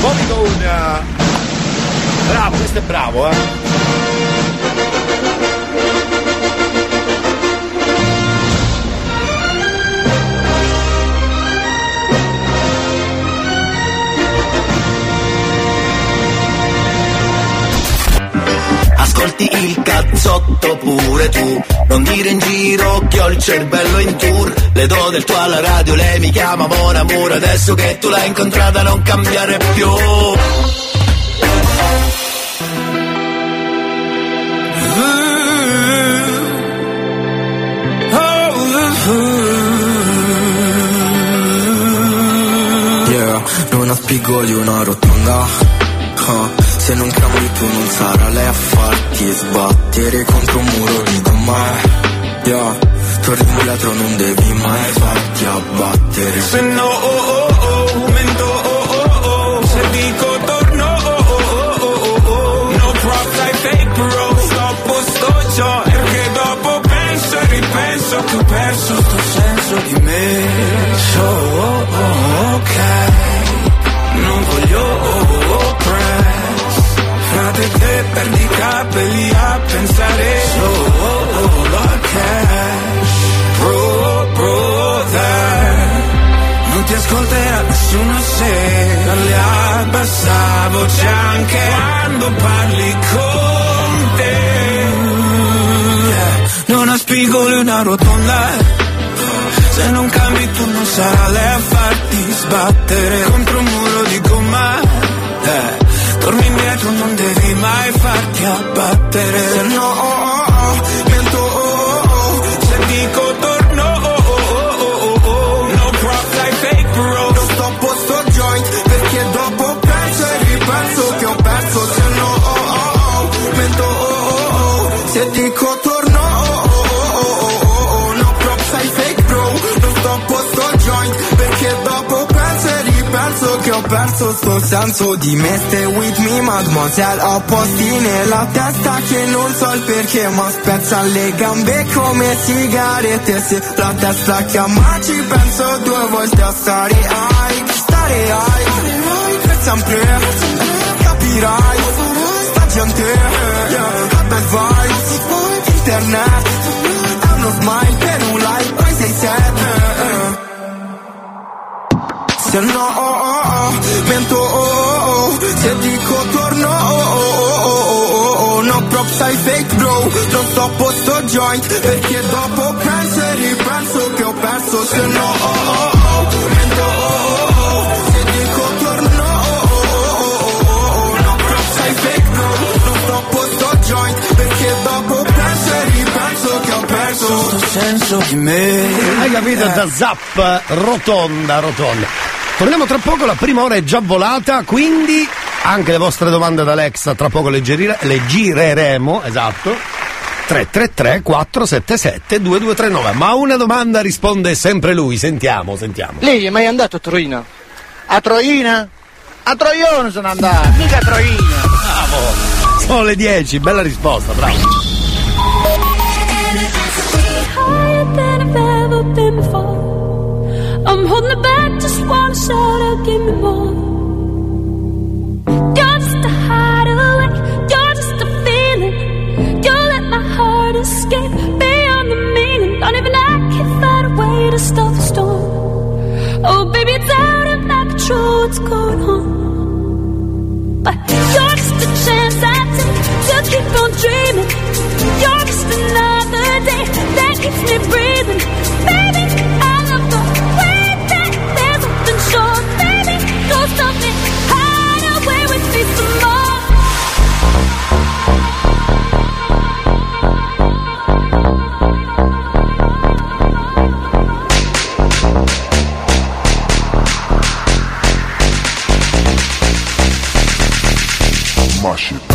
Vomito 1. Bravo, questo è bravo, eh. Ascolti il cazzotto pure tu. Non dire in giro che ho il cervello in tour. Le do del tuo alla radio, lei mi chiama Mon Amour. Adesso che tu l'hai incontrata non cambiare più. Yeah, non ha spigoli una rotonda. Ah, Se non cambi tu non sarà lei a farti sbattere contro un muro di gomma Yeah, torni indietro non devi mai farti abbattere. Se no, oh, oh, oh, mento, oh, oh, oh, se dico torno, oh, oh, oh, oh, oh, oh, no props ai fake bro, sto ciò, perché dopo penso e ripenso che ho perso sto senso di me, so, oh, oh, ok, frate te perdi i capelli a pensare, so, oh, la cash, bro, brother, non ti ascolterà nessuno se parli a bassa voce anche quando parli con te. Non ha spigoli una rotonda, se non cambi tu non sarà lei a farti sbattere contro un muro di gomma. Eh. Torni indietro, non devi mai farti abbattere. Se no, che perso sto senso di me. Stay with me, mademoiselle, ho posti nella testa che non so il perché, ma spezzano le gambe come sigarette. Se la testa chiama ci penso due volte a stare high, stare high, per sempre, capirai, sta gente, yeah, bad vibes, internet, è smile per un like, poi sei sad, eh, se no, se dico torno, oh, oh, oh, oh, oh, oh, no props ai fake bro, non sto joint, perché dopo penso e ripenso che ho perso, se no, oh, oh, oh, mento, oh, oh, oh, se dico torno, oh, oh, oh, oh, oh, oh, no fake bro, non sto joint, perché dopo penso e ripenso che ho perso. senso di me. Hai capito? Da zap, rotonda, rotonda. Torniamo tra poco, la prima ora è già volata, quindi anche le vostre domande ad Alexa tra poco le, giri- le gireremo, esatto. 333 477 2239. Ma una domanda risponde sempre lui, sentiamo, sentiamo. Lei è mai andato a Troina? A Troina? A Troione sono andato, mica a Troina. Bravo! Sono le 10, bella risposta, bravo. I'm holding back, just shout out, give me more. Escape beyond the meaning. Don't even I can find a way to stop the storm. Oh, baby, it's out of my control, what's going on? But you're just a chance I take to keep on dreaming. You're just another day that keeps me breathing. shit.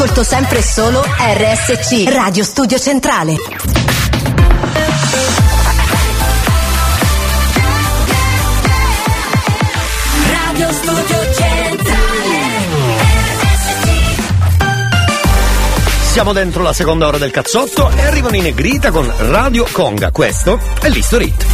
Ascolto sempre e solo RSC, Radio Studio Centrale. Radio Studio Centrale siamo dentro la seconda ora del cazzotto e arrivano in negrita con Radio Conga. Questo è l'History Hit.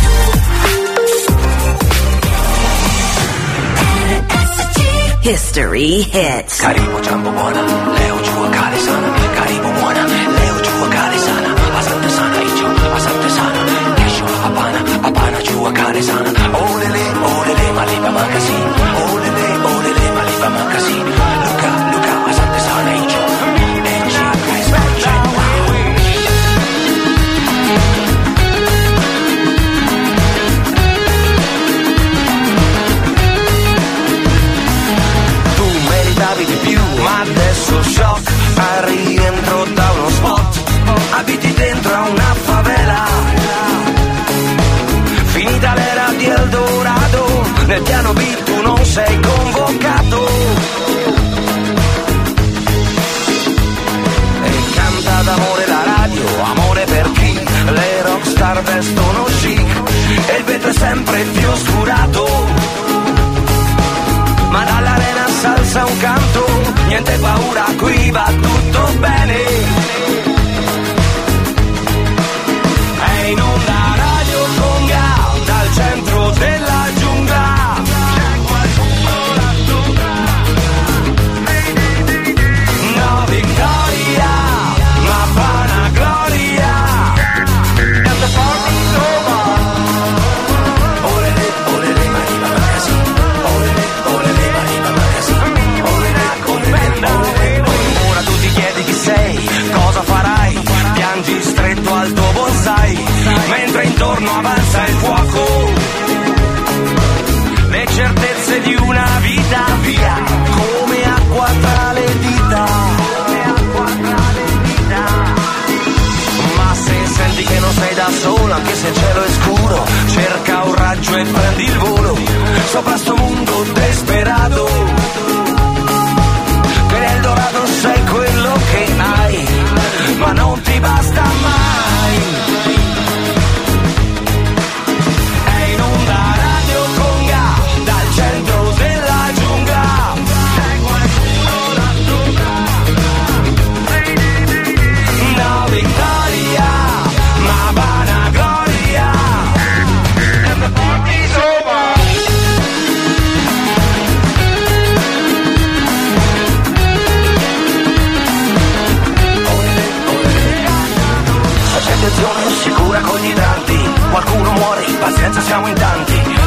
History hits. Karibu jambo bwana, leo jua Caribe. Sempre più oscurato ma dall'arena salsa un canto, niente paura, qui va tutto bene. Da sola, anche se il cielo è scuro, cerca un raggio e prendi il volo sopra sto mondo disperato.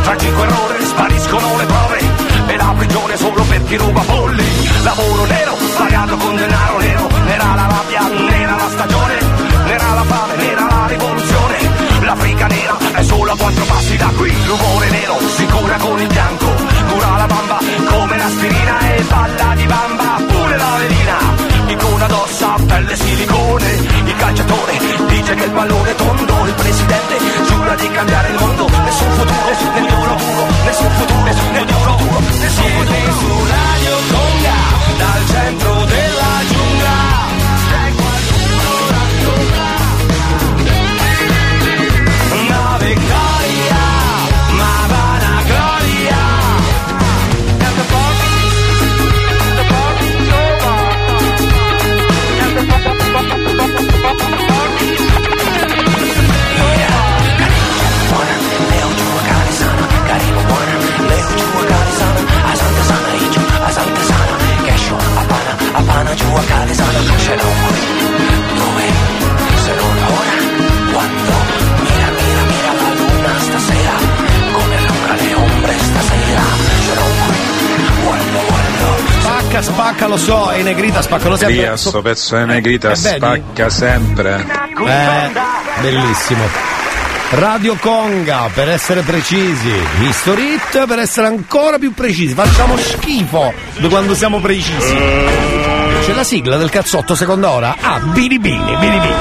Tragico errore, spariscono le prove E la prigione solo per chi ruba polli Lavoro nero, pagato con denaro nero. Nera la rabbia, nera la stagione Nera la fame, nera la rivoluzione. L'Africa nera è solo a quattro passi da qui. L'umore nero si cura con il bianco. Cura la bamba come l'aspirina E balla di bamba. Pure la velina Icona d'ossa, pelle silicone. Il calciatore dice che il pallone è tondo. Il presidente giura di cambiare il mondo. Nessun futuro nel loro duro. Nessun futuro nel loro duro. Nessun futuro. Su Radio Conga Dal centro della giungla kali sana. Se non qui, dove? Se non ora, quando? Mira, mira, mira la luna stasera, come allunga le ombre stasera. Se non qui, guarda, guarda. Spacca, spacca, lo so, è negrita, spacca, lo sempre. Via, sto pezzo di negrita Eh, vedi? spacca sempre. Eh, bellissimo. Radio Conga, per essere precisi. History Hit, per essere ancora più precisi. Facciamo schifo di quando siamo precisi. C'è la sigla del cazzotto seconda ora? Ah, Bini Bini, Bini Bini.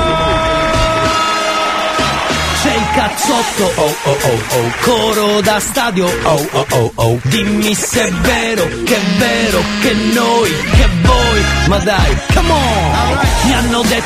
C'è il cazzotto, oh oh oh oh, coro da stadio, oh oh oh oh. Dimmi se è vero, che è vero, che noi, che voi, ma dai, come on! Mi hanno detto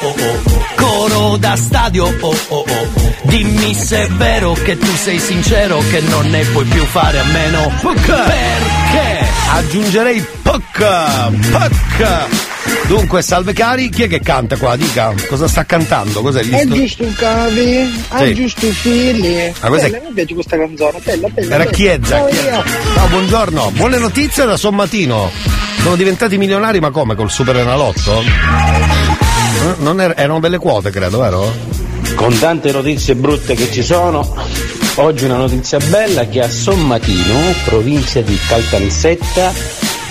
oh oh, coro da stadio, oh oh oh. Dimmi se è vero che tu sei sincero, che non ne puoi più fare a meno perché Aggiungerei POC! POC! Dunque, salve cari, chi è che canta qua? Dica, cosa sta cantando? Cos'è gli È sto- giusto un cavi, ha Sì. giusto i figli. Ah, questa è- Bella, mi piace questa canzone, bella, bella. Era. Chiezza, Oh, Chiezza. No, buongiorno. Buone notizie da Sommatino. Sono diventati milionari, ma come? Col Super Enalotto? Non er- erano belle quote, credo, vero? Con tante notizie brutte che ci sono, oggi una notizia bella che a Sommatino, provincia di Caltanissetta,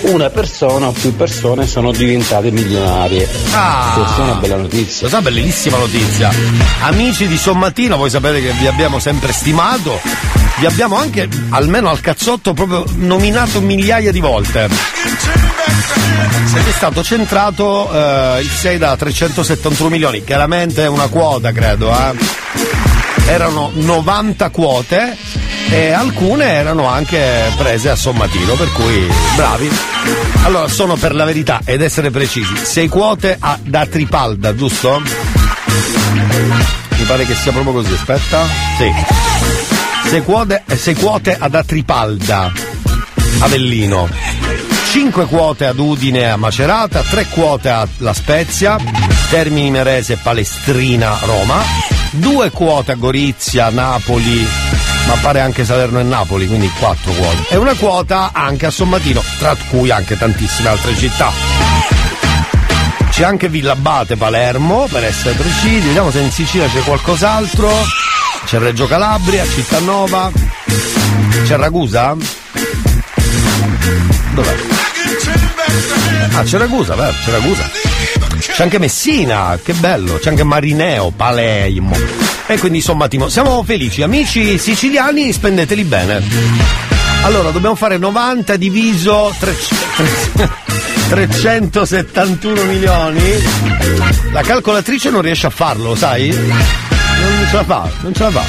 una persona o più persone sono diventate milionarie. Ah. Questa è una bella notizia. Questa è una bellissima notizia. Amici di Sommatino, voi sapete che vi abbiamo sempre stimato. Vi abbiamo anche, almeno al cazzotto, proprio nominato migliaia di volte. Ed è stato centrato eh, il 6 da 371 milioni. Chiaramente è una quota, credo. eh. Erano 90 quote e alcune erano anche prese a sommatino, per cui bravi. Allora, sono per la verità ed essere precisi, 6 quote a- da Tripalda, giusto? Mi pare che sia proprio così, aspetta. Sì. 6 quote, sei quote ad Atripalda, Avellino. 5 quote ad Udine a Macerata, 3 quote a La Spezia, Termini Merese, Palestrina, Roma, 2 quote a Gorizia, Napoli, ma pare anche Salerno e Napoli, quindi 4 quote. E una quota anche a Sommatino, tra cui anche tantissime altre città. C'è anche Villabate, Palermo, per essere precisi, vediamo se in Sicilia c'è qualcos'altro. C'è Reggio Calabria, Cittanova, c'è Ragusa? Dov'è? Ah, c'è Ragusa, vero? C'è Ragusa. C'è anche Messina, che bello, c'è anche Marineo, Palermo. E quindi insomma, Timo, siamo felici, amici siciliani, spendeteli bene. Allora, dobbiamo fare 90 diviso 300 371 milioni. La calcolatrice non riesce a farlo, lo sai? Non ce la fa, non ce la fa.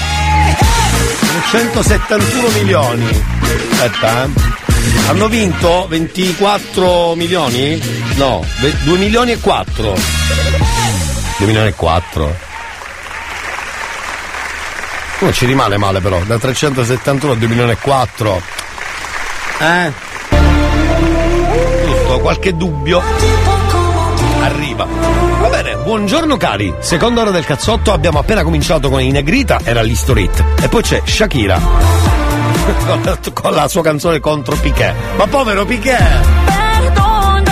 371 milioni. Aspetta, eh. Hanno vinto 24 milioni? No, 2 milioni e 4. 2 milioni e 4. Non ci rimane male però, da 371 a 2 milioni e 4. Eh? Giusto, qualche dubbio arriva. Va bene, buongiorno cari. Seconda ora del cazzotto abbiamo appena cominciato con i Negrita, era l'Historit. E poi c'è Shakira. Con, la, con la sua canzone contro Piquet. Ma povero Piquet! Perdón,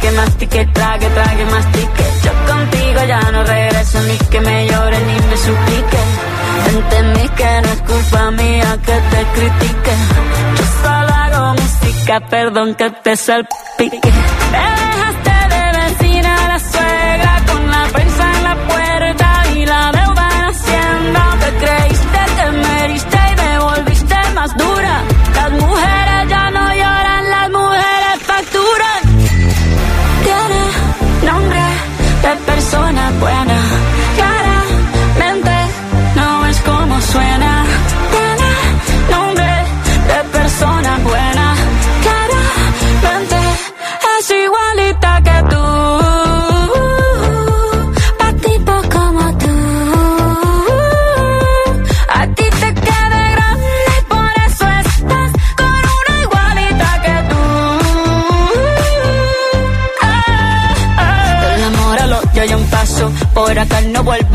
mortifique, mastique, trague, trague, mastique. Yo contigo ya no regreso ni que me llore ni me suplique. Entendí que no es culpa mía que te critique. Yo solo hago música, perdón que te salpique. Me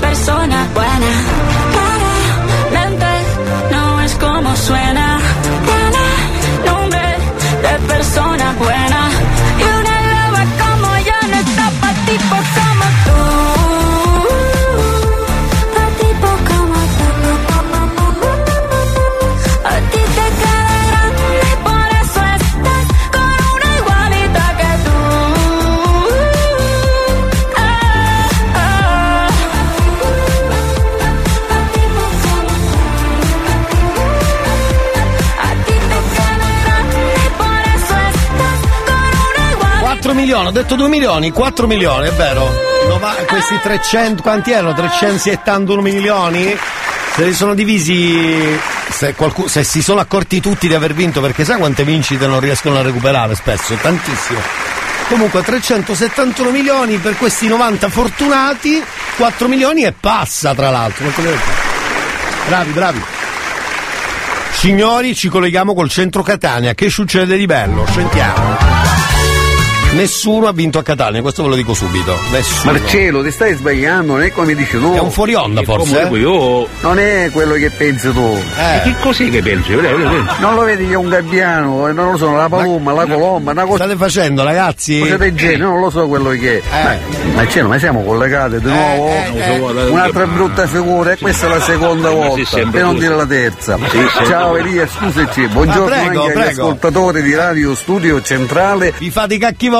Persona buena. Claramente no es como suena. Tiene nombre de persona buena. Y una loba como yo no está pa' tipos 4 milioni, ho detto 2 milioni, 4 milioni, è vero. No, ma questi 300, quanti erano? 371 milioni? Se li sono divisi, se, qualcu- se si sono accorti tutti di aver vinto, perché sai quante vincite non riescono a recuperare spesso? Tantissimo. Comunque 371 milioni per questi 90 fortunati, 4 milioni e passa tra l'altro. Bravi, bravi. Signori, ci colleghiamo col centro Catania. Che succede di bello? Sentiamo. Nessuno ha vinto a Catania, questo ve lo dico subito. Nessuno. Marcello, ti stai sbagliando, non è come dici tu. È un fuori onda, forse, eh? io- Non è quello che pensi tu. Eh. che cos'è che pensi? Non lo vedi che è un gabbiano, eh, non lo so, la paloma, la colomba, una cosa. State facendo, ragazzi? Cosa del genere, non lo so quello che è. Ma, Marcello, ma siamo collegati di nuovo? eh. Un'altra brutta figura, e questa è la seconda volta, per non dire la terza. Ciao. Elia, scusaci, buongiorno Ah, prego, anche agli prego. ascoltatori di Radio Studio Centrale. Vi fate i cacchi vostri.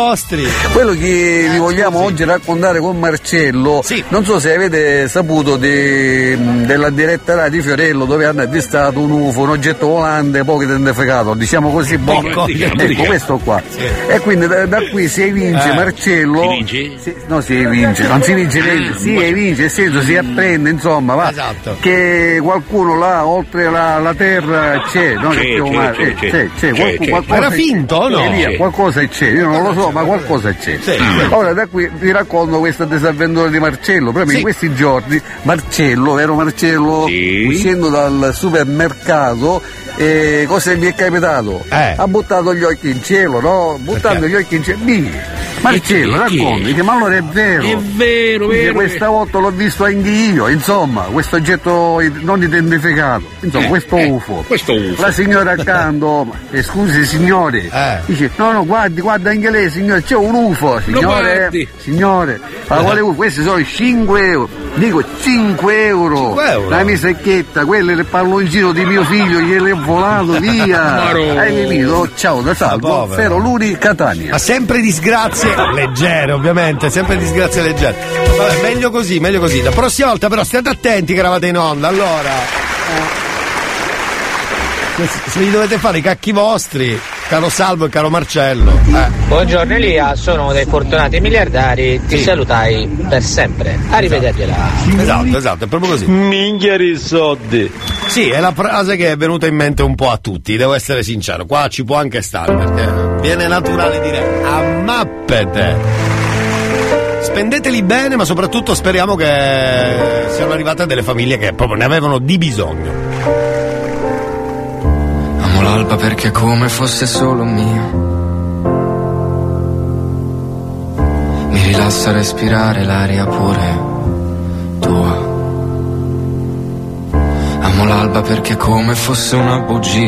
Quello che vi vogliamo oggi raccontare con Marcello, non so se avete saputo di- della diretta radio di Fiorello dove hanno avvistato un UFO, un oggetto volante poco identificato, diciamo così, boh. Ecco, diciamo. questo qua. E quindi da, da qui si evince Eh. Marcello. Si- no, si evince, non si vince niente, si evince, nel senso si apprende, insomma, va, Esatto. che qualcuno là oltre la, la terra c'è, no? C'è, Che c'è, una- c'è, eh, c'è. c'è, c'è, C'è, qualcu- c'è. qualcosa Era c'è. finto o no? Elia, C'è. Qualcosa c'è, io non lo ma qualcosa c'è. Ora da qui vi racconto questa disavventura di Marcello. Proprio in questi giorni Marcello, vero Marcello, uscendo dal supermercato, eh, cosa gli è capitato? Ha buttato gli occhi in cielo, no? Buttando gli occhi in cielo. Dice, Marcello, racconta, dice, ma allora è vero. È vero, Dice, vero, Questa volta l'ho visto anche io, insomma, questo oggetto non identificato, insomma, Eh, questo eh, UFO. questo UFO. La signora accanto, eh, scusi signore, dice, no, no, guardi, guarda anche lei, signore, c'è un UFO, signore, signore, ma quale UFO? Questi sono 5 euro, dico 5 euro, 5 euro? la mia secchietta, quelle le palloncino di mio figlio, gliele volato via, hai capito? Ciao, da salvo, povero. Fero Luni, Catania. Ma sempre disgrazie leggere, ovviamente, sempre disgrazie leggere. Vabbè, meglio così, meglio così. La prossima volta però state attenti che eravate in onda, allora. Se, se vi dovete fare i cacchi vostri, caro Salvo e caro Marcello. Eh. Buongiorno Elia, sono dei fortunati miliardari, ti salutai per sempre. Arrivedercela. Esatto, esatto, è proprio così. Minchia soldi. Sì, è la frase che è venuta in mente un po' a tutti, devo essere sincero. Qua ci può anche stare, perché viene naturale dire ammappete. Spendeteli bene, ma soprattutto speriamo che siano arrivate delle famiglie che proprio ne avevano di bisogno. Amo l'alba perché è come fosse solo mio. Mi rilassa respirare l'aria pure tua. Amo l'alba perché è come fosse una bugia.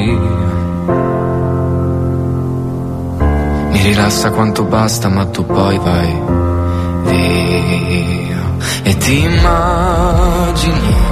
Mi rilassa quanto basta, ma tu poi vai via. E ti immagini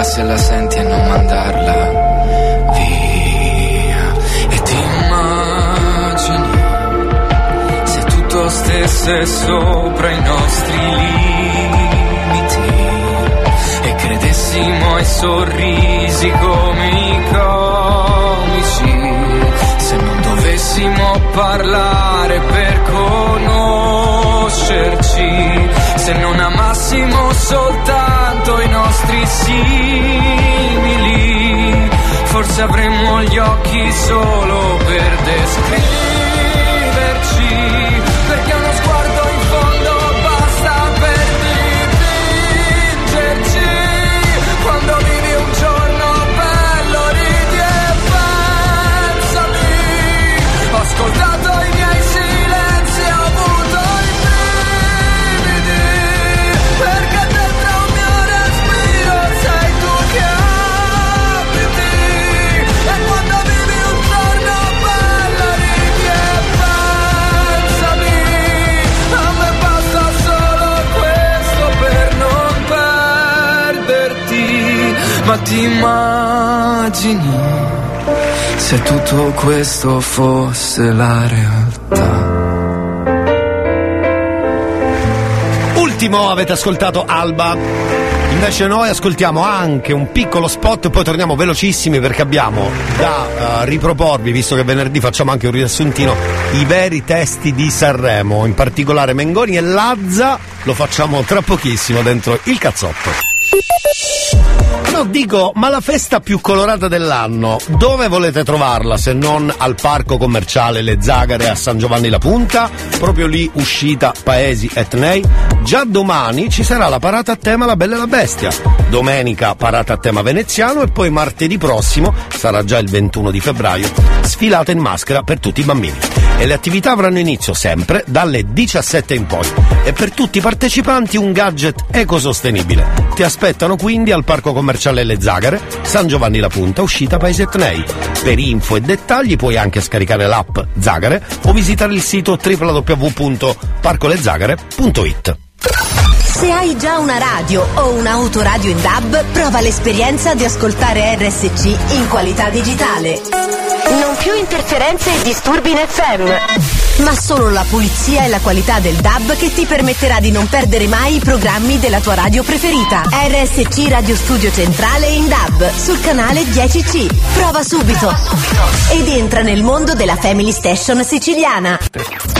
Capirla se la senti e non mandarla via. E ti immagini se tutto stesse sopra i nostri limiti e credessimo ai sorrisi come i comici. Se non dovessimo parlare per conoscerci, se non amassimo soltanto i nostri simili, forse avremmo gli occhi solo per descriverci, perché uno sguardo in fondo basta per dipingerci. Quando vivi un giorno bello ridi e pensami, ho ma ti immagini se tutto questo fosse la realtà. Ultimo avete ascoltato Alba. Invece noi ascoltiamo anche un piccolo spot e poi torniamo velocissimi perché abbiamo da eh, riproporvi, visto che venerdì facciamo anche un riassuntino, i veri testi di Sanremo, in particolare Mengoni e Lazza, lo facciamo tra pochissimo dentro il cazzotto. No, dico, ma la festa più colorata dell'anno, dove volete trovarla se non al parco commerciale Le Zagare a San Giovanni La Punta? Proprio lì, uscita Paesi Etnei. Già domani ci sarà la parata a tema La Bella e la Bestia. Domenica parata a tema veneziano e poi martedì prossimo, sarà già il 21 di febbraio, sfilata in maschera per tutti i bambini. E le attività avranno inizio sempre dalle 17 in poi. E per tutti i partecipanti un gadget ecosostenibile. Ti aspettano quindi al parco commerciale Le Zagare, San Giovanni La Punta, uscita Paese Etnei. Per info e dettagli puoi anche scaricare l'app Zagare o visitare il sito www.parcolezagare.it. Se hai già una radio o un'autoradio in DAB, prova l'esperienza di ascoltare RSC in qualità digitale. Non più interferenze e disturbi in FM, ma solo la pulizia e la qualità del DAB che ti permetterà di non perdere mai i programmi della tua radio preferita. RSC Radio Studio Centrale in DAB sul canale 10C. Prova subito ed entra nel mondo della Family Station siciliana.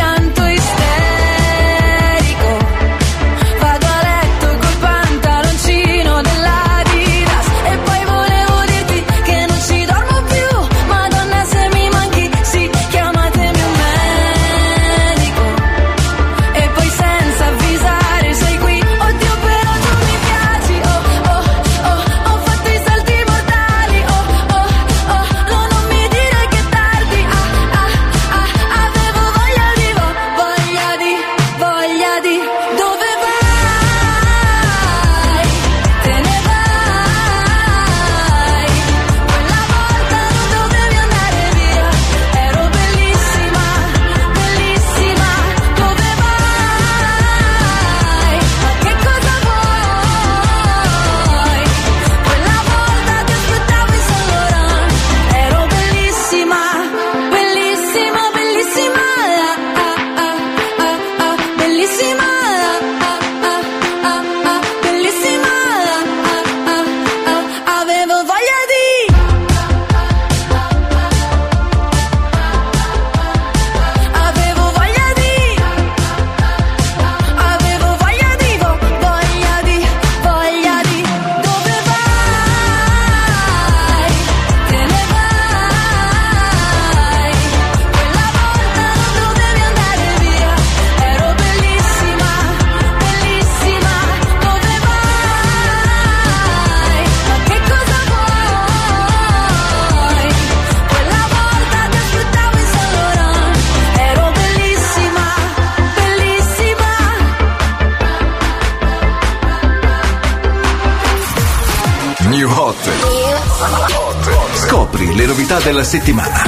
settimana.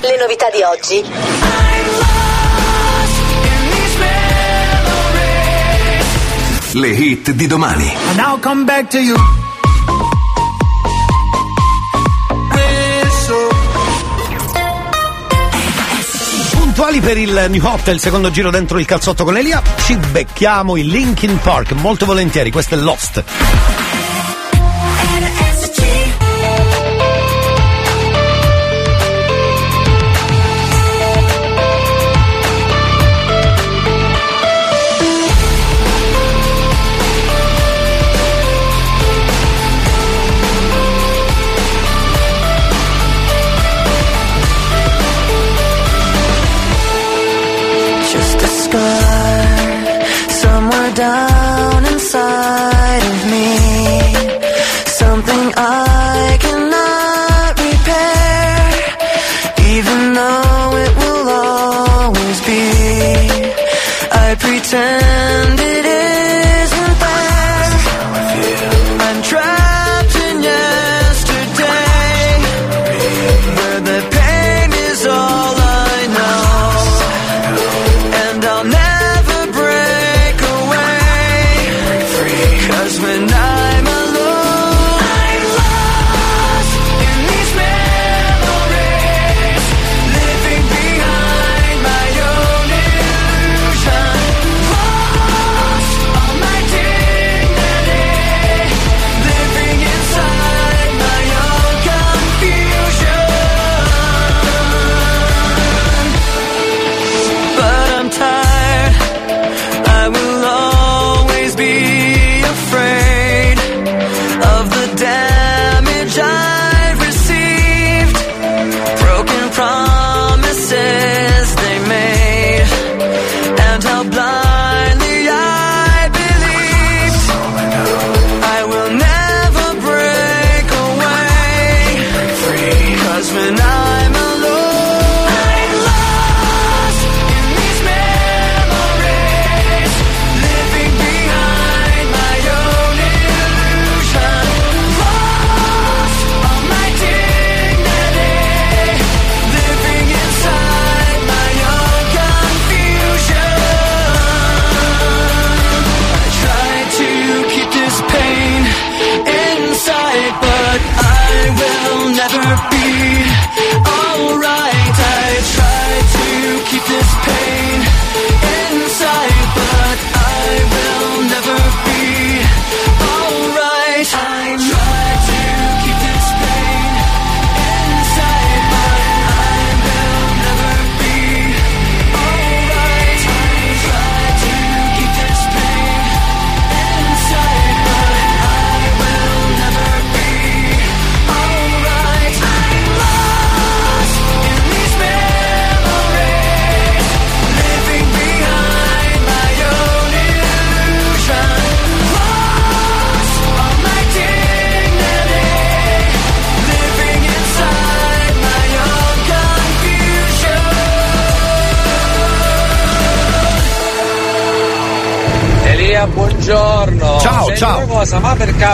Le novità di oggi. Le hit di domani. per il New Hot, il secondo giro dentro il calzotto con Elia. Ci becchiamo in Linkin Park, molto volentieri, questo è Lost.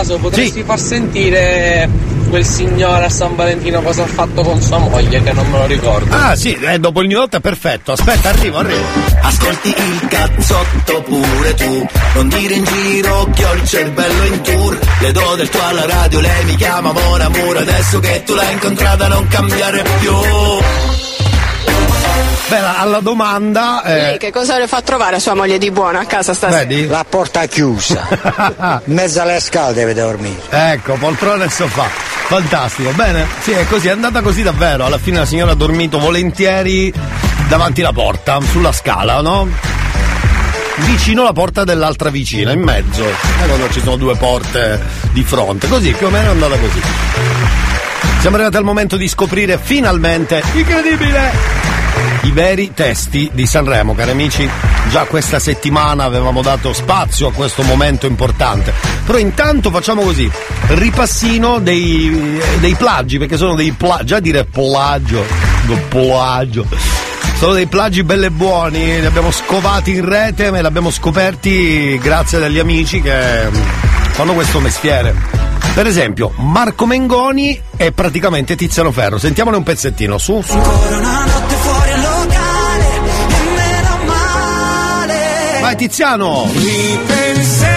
Caso potresti far sentire quel signore a San Valentino cosa ha fatto con sua moglie che non me lo ricordo? Ah sì, eh, dopo il new è perfetto. Aspetta, arrivo, arrivo. Ascolti il cazzotto pure tu Non dire in giro che ho il cervello in tour Le do del tuo alla radio, lei mi chiama Mon Amour Adesso che tu l'hai incontrata non cambiare più Beh, la- alla domanda. eh, Lei che cosa le fa trovare a sua moglie di buono a casa stasera? Vedi? La porta chiusa. In mezzo alle scale deve dormire. Ecco, poltrona e sofà. Fantastico, bene. Sì, è così, è andata così davvero. Alla fine la signora ha dormito volentieri davanti alla porta, sulla scala, no? Vicino alla porta dell'altra vicina, in mezzo. Eh, quando ci sono due porte di fronte. Così, più o meno è andata così. Siamo arrivati al momento di scoprire finalmente, incredibile, veri testi di Sanremo, cari amici. Già questa settimana avevamo dato spazio a questo momento importante. Però intanto facciamo così, ripassino dei, dei plagi, perché sono dei plagi, già dire plagio, plagio. Sono dei plagi belli e buoni, li abbiamo scovati in rete, ma li abbiamo scoperti grazie agli amici che mm, fanno questo mestiere. Per esempio, Marco Mengoni è praticamente Tiziano Ferro. Sentiamone un pezzettino, su, su. Tiziano! Ripenserai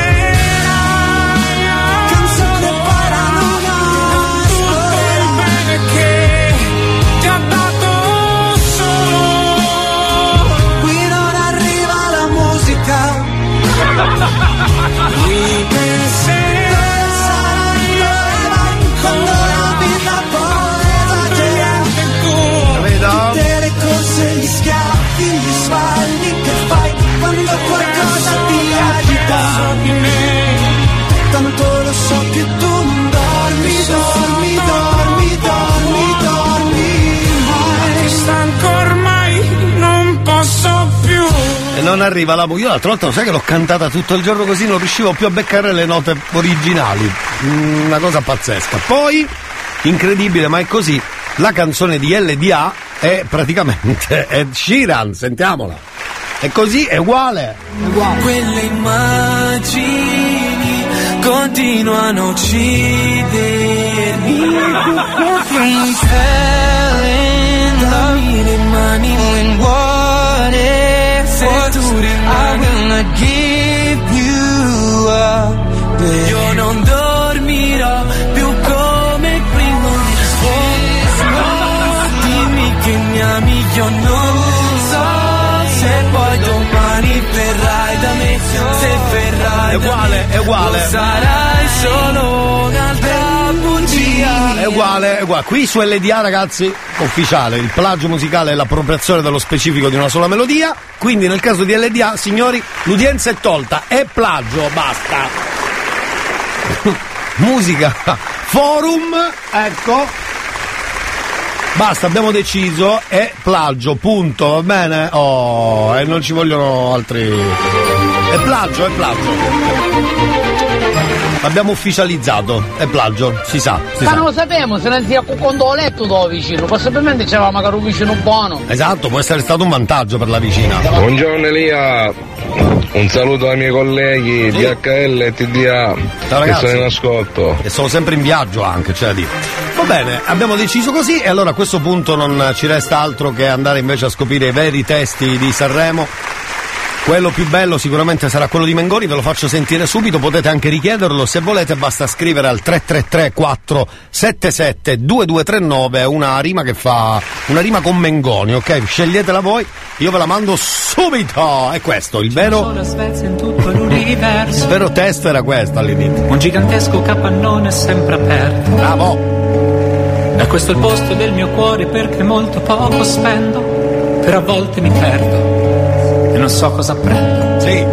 arriva la musica. Io l'altra volta, lo sai che l'ho cantata tutto il giorno così, non riuscivo più a beccare le note originali. Mm, Una cosa pazzesca. Poi, incredibile, ma è così. La canzone di LDA è praticamente Ed Sheeran, sentiamola. È così, è uguale. Quelle immagini continuano a uccidermi. Le mani in what if I not give you up. Io non dormirò più come prima. Oh, dimmi che mi ami, io non so se poi domani verrai da me. Se verrai È uguale, è uguale. da me, sarai solo un'altra bugia. È uguale, è uguale. Qui su LDA, ragazzi, ufficiale, il plagio musicale è l'appropriazione dello specifico di una sola melodia. Quindi nel caso di LDA, signori, l'udienza è tolta, è plagio, basta. Musica, forum, ecco. Basta, abbiamo deciso, è plagio, punto, va bene? Oh, e non ci vogliono altri. È plagio, è plagio. L'abbiamo ufficializzato, è plagio, si sa, si Ma sa. non lo sappiamo, se non si quando ho letto dove vicino, possibilmente c'era magari un vicino buono. Esatto, può essere stato un vantaggio per la vicina. Buongiorno Elia, un saluto ai miei colleghi DHL e TDA Ciao, che sono in ascolto. E sono sempre in viaggio anche, c'è da dire. Va bene, abbiamo deciso così e allora a questo punto non ci resta altro che andare invece a scoprire i veri testi di Sanremo. Quello più bello sicuramente sarà quello di Mengoni, ve lo faccio sentire subito, potete anche richiederlo se volete, basta scrivere al 333 477 2239 una rima che fa una rima con Mengoni, ok? Sceglietela voi, io ve la mando subito. È questo, il vero il vero testo era questo all'inizio. Un gigantesco capannone sempre aperto. Bravo! È questo il posto del mio cuore perché molto poco spendo. Però a volte mi perdo e non so cosa prendo. Sì.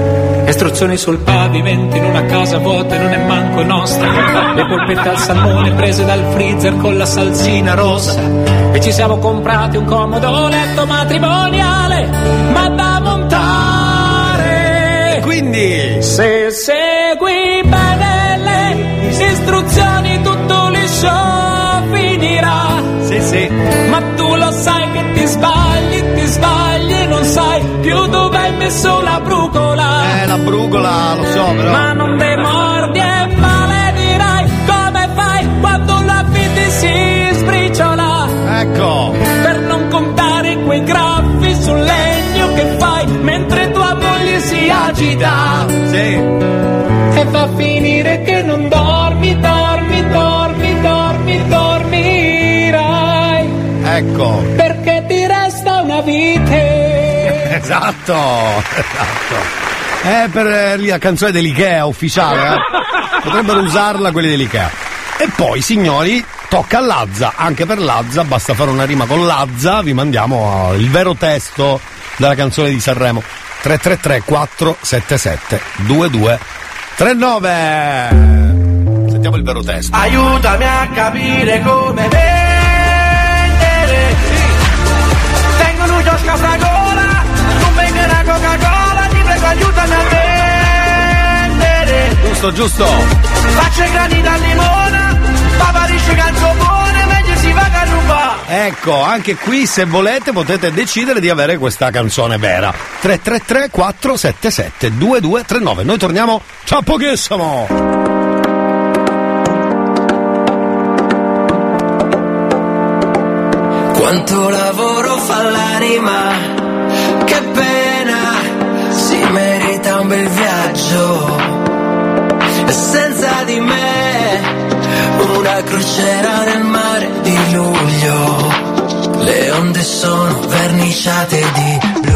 Istruzioni sul pavimento in una casa vuota e non è manco nostra. Le polpette al salmone prese dal freezer con la salsina rossa. E ci siamo comprati un comodo letto matrimoniale, ma da montare. Quindi, se segui bene le istruzioni, tutto liscio finirà. Sì, sì. Ma tu lo sai che ti sbagli, ti sbagli, sai più dove hai messo la brucola. Eh, la la brugola, lo so, però. Ma non te mordi e maledirai come fai quando la vita si sbriciola. Ecco. Per non contare quei graffi sul legno che fai mentre tua moglie si agita. Sì. E fa finire che non dormi, dormi, dormi, dormi, dormirai. Ecco. Perché ti resta una vite. Esatto, esatto. È per eh, la canzone dell'Ikea ufficiale, eh? Potrebbero usarla quelli dell'Ikea. E poi, signori, tocca a Lazza. Anche per Lazza basta fare una rima con Lazza. Vi mandiamo eh, il vero testo della canzone di Sanremo. 333 477 2239 Sentiamo il vero testo. Aiutami a capire come vendere. Tengo un chiosco sta aiutami a vendere. Giusto, giusto. Faccio i grani da limona, papà dice calcio buone, meglio si va a rubare. Ecco, anche qui se volete potete decidere di avere questa canzone vera. 333 477 2239 Noi torniamo tra pochissimo. Quanto lavoro fa l'anima, che merita un bel viaggio. E senza di me, una crociera nel mare di luglio. Le onde sono verniciate di blu,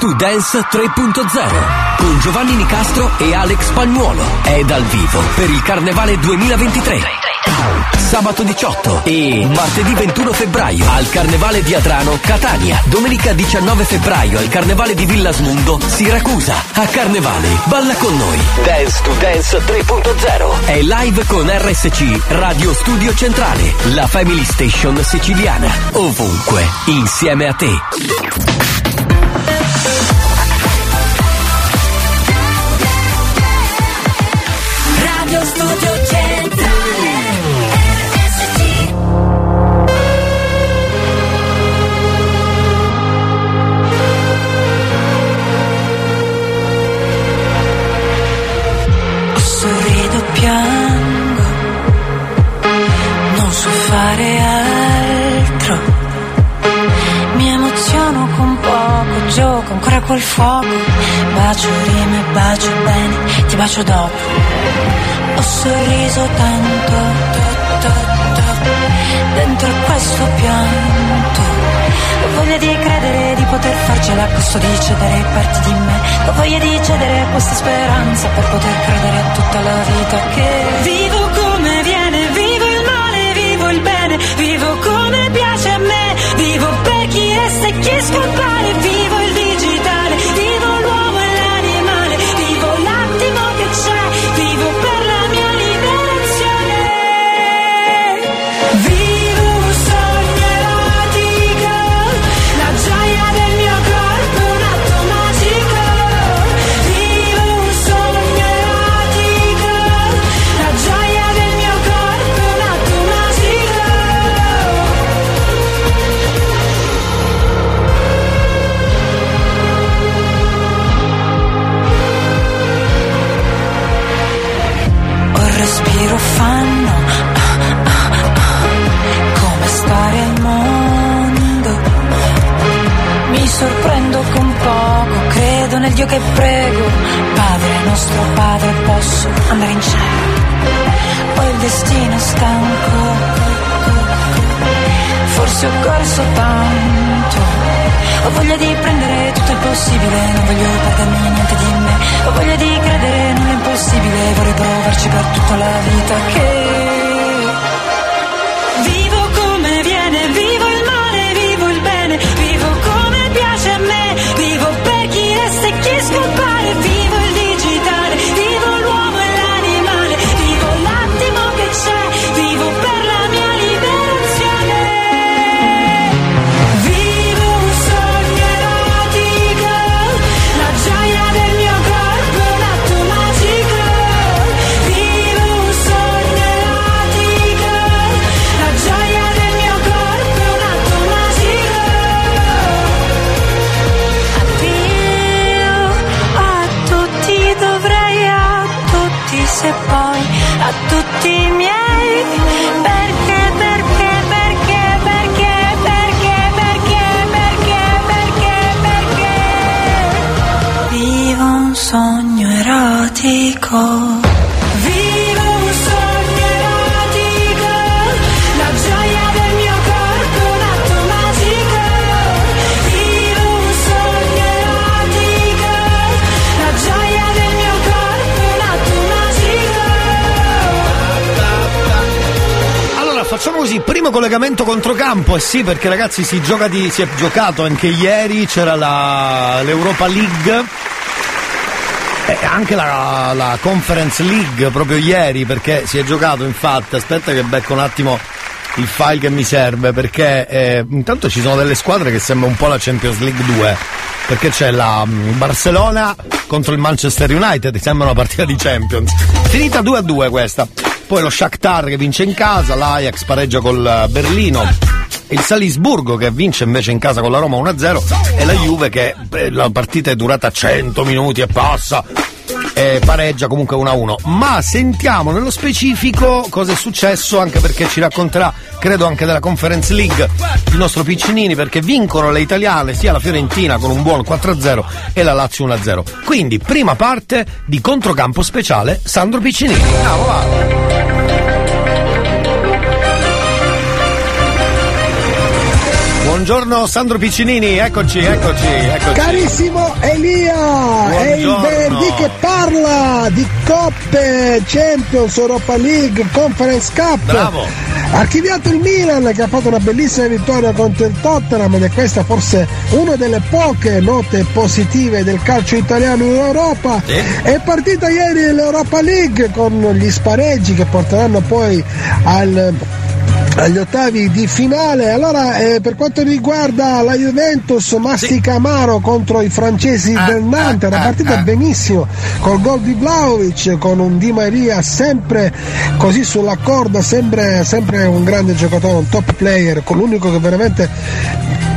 to Dance 3.0 con Giovanni Nicastro e Alex Pagnuolo è dal vivo per il Carnevale 2023. Sabato 18 e martedì 21 febbraio al Carnevale di Adrano, Catania. Domenica 19 febbraio al Carnevale di Villasmundo, Siracusa. A Carnevale, balla con noi. Dance to Dance 3.0 è live con RSC Radio Studio Centrale, la Family Station siciliana. Ovunque, insieme a te. Fuoco. Bacio rime, bacio bene, ti bacio dopo. Ho sorriso tanto, to, to, to, dentro questo pianto. Ho voglia di credere di poter farcela a di cedere parti di me. Ho voglia di cedere a questa speranza per poter credere a tutta la vita che vivo come viene, vivo il male, vivo il bene, vivo come piace a me, vivo per chi resta e chi scompare, vivo sì perché ragazzi si, di, si è giocato anche ieri, c'era la, l'Europa League. E anche la, la Conference League proprio ieri perché si è giocato infatti, aspetta che becco un attimo il file che mi serve perché eh, intanto ci sono delle squadre che sembra un po' la Champions League 2 perché c'è la mm, Barcellona contro il Manchester United, sembra una partita di Champions. Finita 2 a 2 questa. Poi lo Shakhtar che vince in casa, l'Ajax pareggia col eh, Berlino, il Salisburgo che vince invece in casa con la Roma 1-0 e la Juve che eh, la partita è durata 100 minuti e passa e pareggia comunque 1-1 ma sentiamo nello specifico cosa è successo anche perché ci racconterà credo anche della Conference League il nostro Piccinini perché vincono le italiane sia la Fiorentina con un buon 4-0 e la Lazio 1-0 quindi prima parte di controcampo speciale Sandro Piccinini. Andiamo, va. Buongiorno Sandro Piccinini, eccoci, eccoci, eccoci. Carissimo Elia, è il Buongiorno. venerdì che parla di coppe Champions, Europa League, Conference Cup. Bravo. Archiviato il Milan che ha fatto una bellissima vittoria contro il Tottenham ed è questa forse una delle poche note positive del calcio italiano in Europa. È partita ieri l'Europa League con gli spareggi che porteranno poi al agli ottavi di finale. Allora, eh, per quanto riguarda la Juventus, mastica amaro contro i francesi Ah, del Nantes, era partita benissimo col gol di Vlaovic, con un Di Maria sempre così sulla corda, sempre, sempre un grande giocatore, un top player, con l'unico che veramente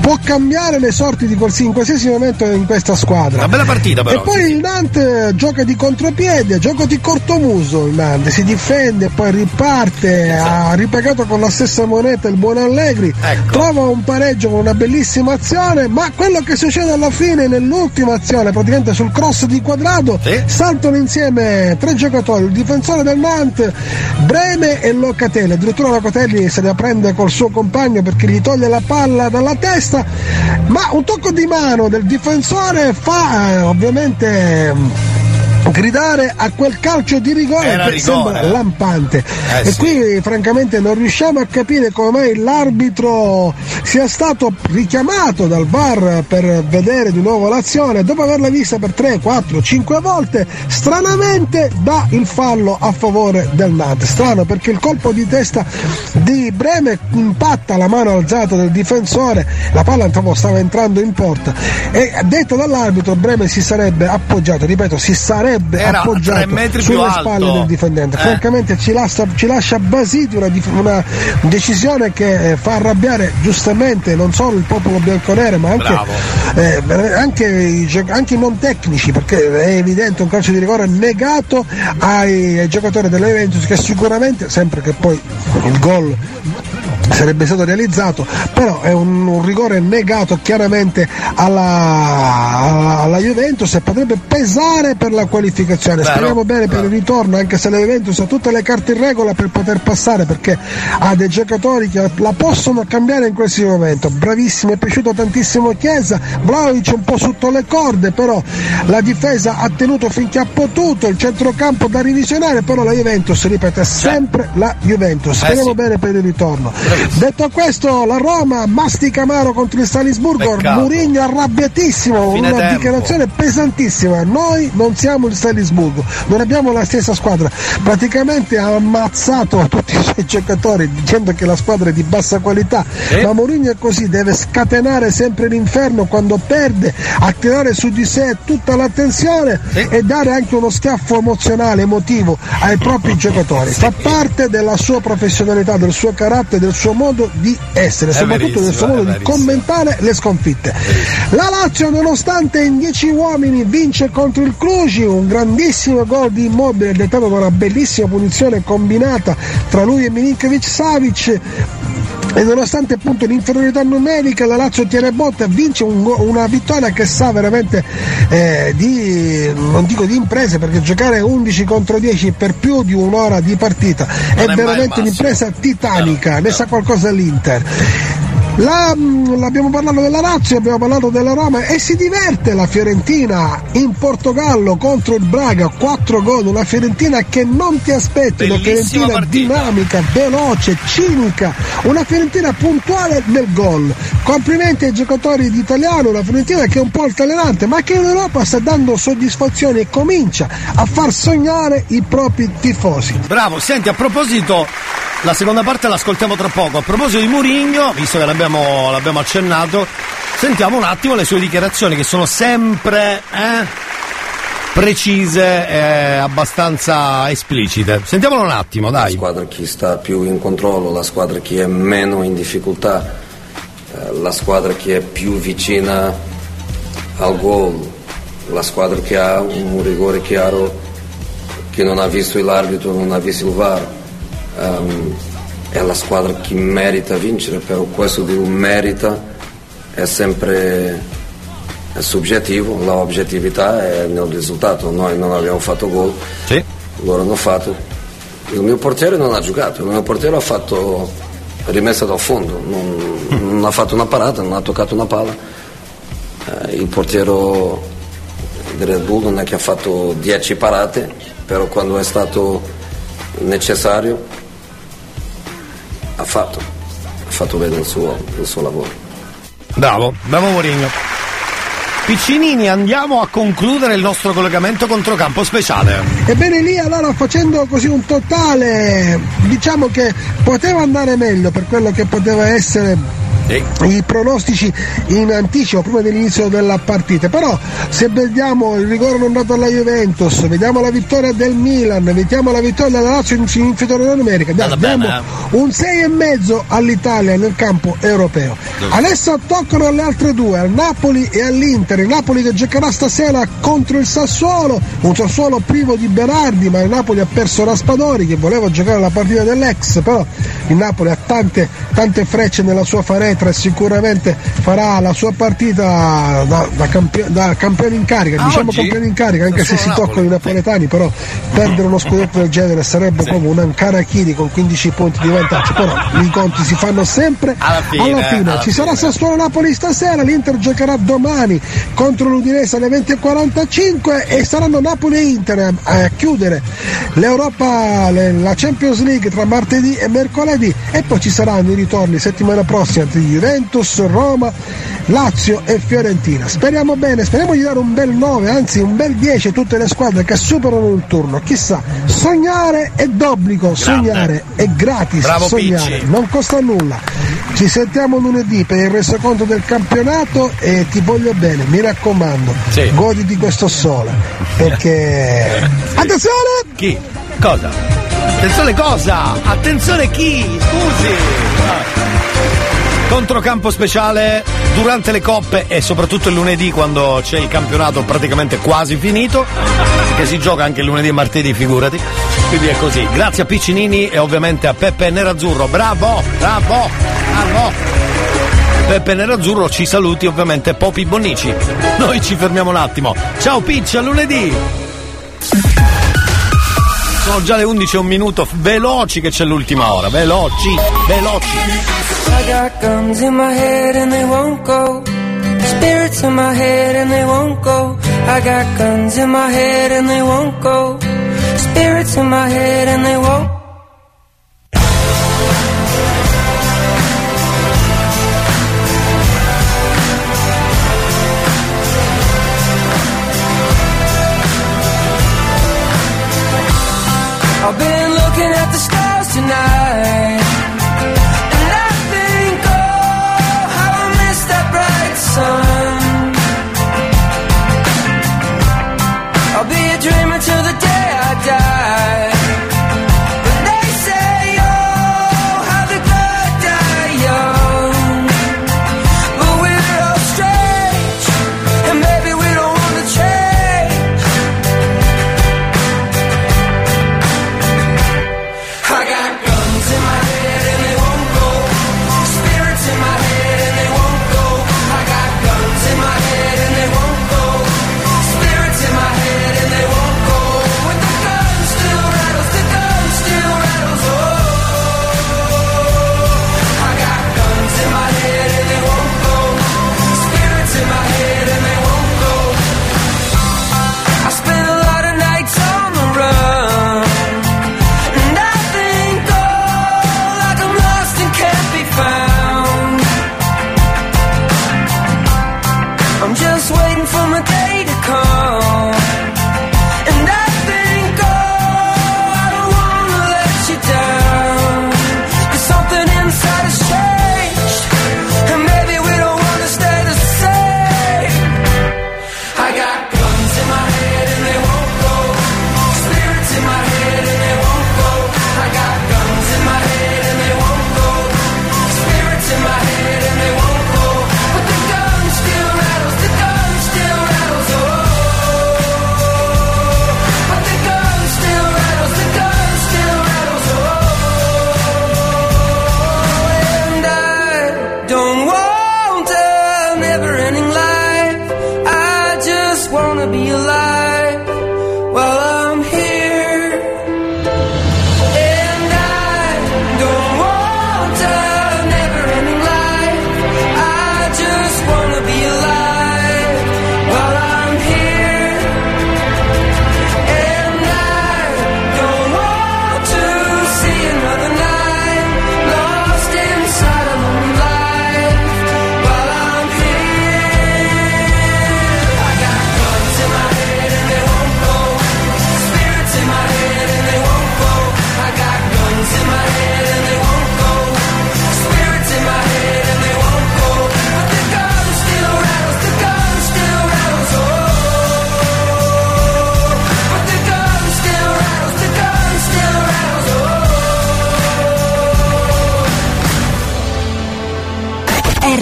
può cambiare le sorti di qualsiasi, in qualsiasi momento in questa squadra. Una bella partita però. E poi il Nantes gioca di contropiede, gioca di cortomuso il Nantes, si difende, poi riparte, ha ripagato con la stessa moneta il buon Allegri, trova un pareggio con una bellissima azione, ma quello che succede alla fine nell'ultima azione, praticamente sul cross di quadrato, saltano insieme tre giocatori, il difensore del Nantes, Breme e Locatelli, addirittura Locatelli se la prende col suo compagno perché gli toglie la palla dalla testa, ma un tocco di mano del difensore fa eh, ovviamente gridare a quel calcio di rigore Era che rigore, sembra lampante. Eh, e sì. qui francamente non riusciamo a capire come mai l'arbitro sia stato richiamato dal VAR per vedere di nuovo l'azione dopo averla vista per 3, 4, 5 volte stranamente dà il fallo a favore del Nantes strano perché il colpo di testa di Breme impatta la mano alzata del difensore la palla stava entrando in porta e detto dall'arbitro Breme si sarebbe appoggiato ripeto si sarebbe Era appoggiato sulle spalle del difendente. Eh. francamente ci lascia, ci lascia basiti una, una decisione che eh, fa arrabbiare giustamente non solo il popolo bianconero ma anche, eh, anche, i, anche i non tecnici perché è evidente un calcio di rigore negato ai, ai giocatori della Juventus che sicuramente sempre che poi il gol sarebbe stato realizzato però è un, un rigore negato chiaramente alla, alla, Juventus e potrebbe pesare per la qualificazione. Vero. speriamo bene per il ritorno anche se la Juventus ha tutte le carte in regola per poter passare perché ha dei giocatori che la possono cambiare in qualsiasi momento. Bravissimo, è piaciuto tantissimo Chiesa Vlaovic un po' sotto le corde però la difesa ha tenuto finché ha potuto il centrocampo da revisionare però la Juventus ripeto è sempre la Juventus. Eh speriamo sì. bene per il ritorno detto questo la Roma mastica amaro contro il Salisburgo Peccato. Mourinho arrabbiatissimo Fine una tempo. dichiarazione pesantissima. Noi non siamo il Salisburgo non abbiamo la stessa squadra. Praticamente ha ammazzato tutti i suoi giocatori dicendo che la squadra è di bassa qualità. Ma Mourinho è così deve scatenare sempre l'inferno quando perde attirare su di sé tutta l'attenzione e dare anche uno schiaffo emozionale emotivo ai propri giocatori. Fa parte della sua professionalità del suo carattere del suo modo di essere È soprattutto del suo modo di commentare le sconfitte. La Lazio nonostante in 10 uomini vince contro il Cluj. Un grandissimo gol di Immobile dettato da una bellissima punizione combinata tra lui e Milinkovic Savic e nonostante appunto l'inferiorità numerica la Lazio tiene botta vince un una vittoria che sa veramente eh, di non dico di imprese perché giocare 11 contro 10 per più di un'ora di partita è, è veramente un'impresa titanica ne sa qualcosa l'Inter la, abbiamo parlato della Lazio, abbiamo parlato della Roma e si diverte la Fiorentina in Portogallo contro il Braga, 4 gol, una Fiorentina che non ti aspetti, una Fiorentina partita. dinamica, veloce, cinica, una Fiorentina puntuale nel gol. Complimenti ai giocatori di italiano, una Fiorentina che è un po' altalenante, ma che in Europa sta dando soddisfazioni e comincia a far sognare i propri tifosi. Bravo, senti, a proposito, la seconda parte l'ascoltiamo tra poco. A proposito di Murigno, visto che l'abbiamo, l'abbiamo accennato, sentiamo un attimo le sue dichiarazioni che sono sempre eh, precise e abbastanza esplicite. Sentiamolo un attimo, La dai. squadra che sta più in controllo, la squadra che è meno in difficoltà, eh, la squadra che è più vicina al gol, la squadra che ha un rigore chiaro, che non ha visto l'arbitro, non ha visto il VAR. Ehm, è la squadra che merita vincere, però questo di un merita è sempre è soggettivo, l'oggettività è nel risultato, noi non abbiamo fatto gol, loro hanno fatto, il mio portiere non ha giocato, il mio portiere ha fatto rimessa dal fondo, non, non ha fatto una parata, non ha toccato una palla, Eh, il portiere del Red Bull non è che ha fatto 10 parate, però quando è stato necessario ha fatto, ha fatto bene il suo, il suo lavoro. Bravo, bravo Mourinho. Piccinini, andiamo a concludere il nostro collegamento controcampo speciale. Ebbene lì allora facendo così un totale, diciamo che poteva andare meglio per quello che poteva essere i pronostici in anticipo prima dell'inizio della partita. Però se vediamo il rigore non dato alla Juventus, vediamo la vittoria del Milan, vediamo la vittoria della Lazio in in inferiorità numerica, dai, diamo un 6,5 all'Italia nel campo europeo. Adesso toccano alle altre due, al Napoli e all'Inter. Il Napoli che giocherà stasera contro il Sassuolo, un Sassuolo privo di Berardi, ma il Napoli ha perso Raspadori che voleva giocare la partita dell'ex, però il Napoli ha tante, tante frecce nella sua faretra e sicuramente farà la sua partita da, da campio- da campione in carica, Ah, diciamo oggi? campione in carica, anche se si toccano i napoletani, però perdere uno scudetto del genere sarebbe come un Ancarachini con 15 punti di vantaggio, però i conti si fanno sempre Alla fine, alla ci sarà fine. Sassuolo Napoli stasera, l'Inter giocherà domani contro l'Udinese alle 20.45 e saranno Napoli e Inter a, chiudere l'Europa, le- la Champions League tra martedì e mercoledì. E poi ci saranno i ritorni settimana prossima Juventus, Roma, Lazio e Fiorentina. Speriamo bene, speriamo di dare un bel 9, anzi un bel 10 a tutte le squadre che superano il turno. Chissà, sognare è d'obbligo, sognare è gratis, Bravo sognare Picci. non costa nulla. Ci sentiamo lunedì per il resoconto del campionato e ti voglio bene, mi raccomando, goditi questo sole. Perché. Attenzione! Chi? Cosa? Attenzione cosa? Attenzione chi? Scusi! Controcampo speciale durante le coppe e soprattutto il lunedì quando c'è il campionato praticamente quasi finito, che si gioca anche il lunedì e martedì, figurati. Quindi è così. Grazie a Piccinini e ovviamente a Peppe Nerazzurro. Bravo, bravo, bravo. Peppe Nerazzurro ci saluti ovviamente Popi Bonnici. Noi ci fermiamo un attimo. Ciao Picci, a lunedì! Sono già le 11 e un minuto, veloci che c'è l'ultima ora, veloci, veloci. I got guns in my head and they won't go. Spirits in my head and they won't go. I got guns in my head and they won't go. Spirits in my head and they won't. I've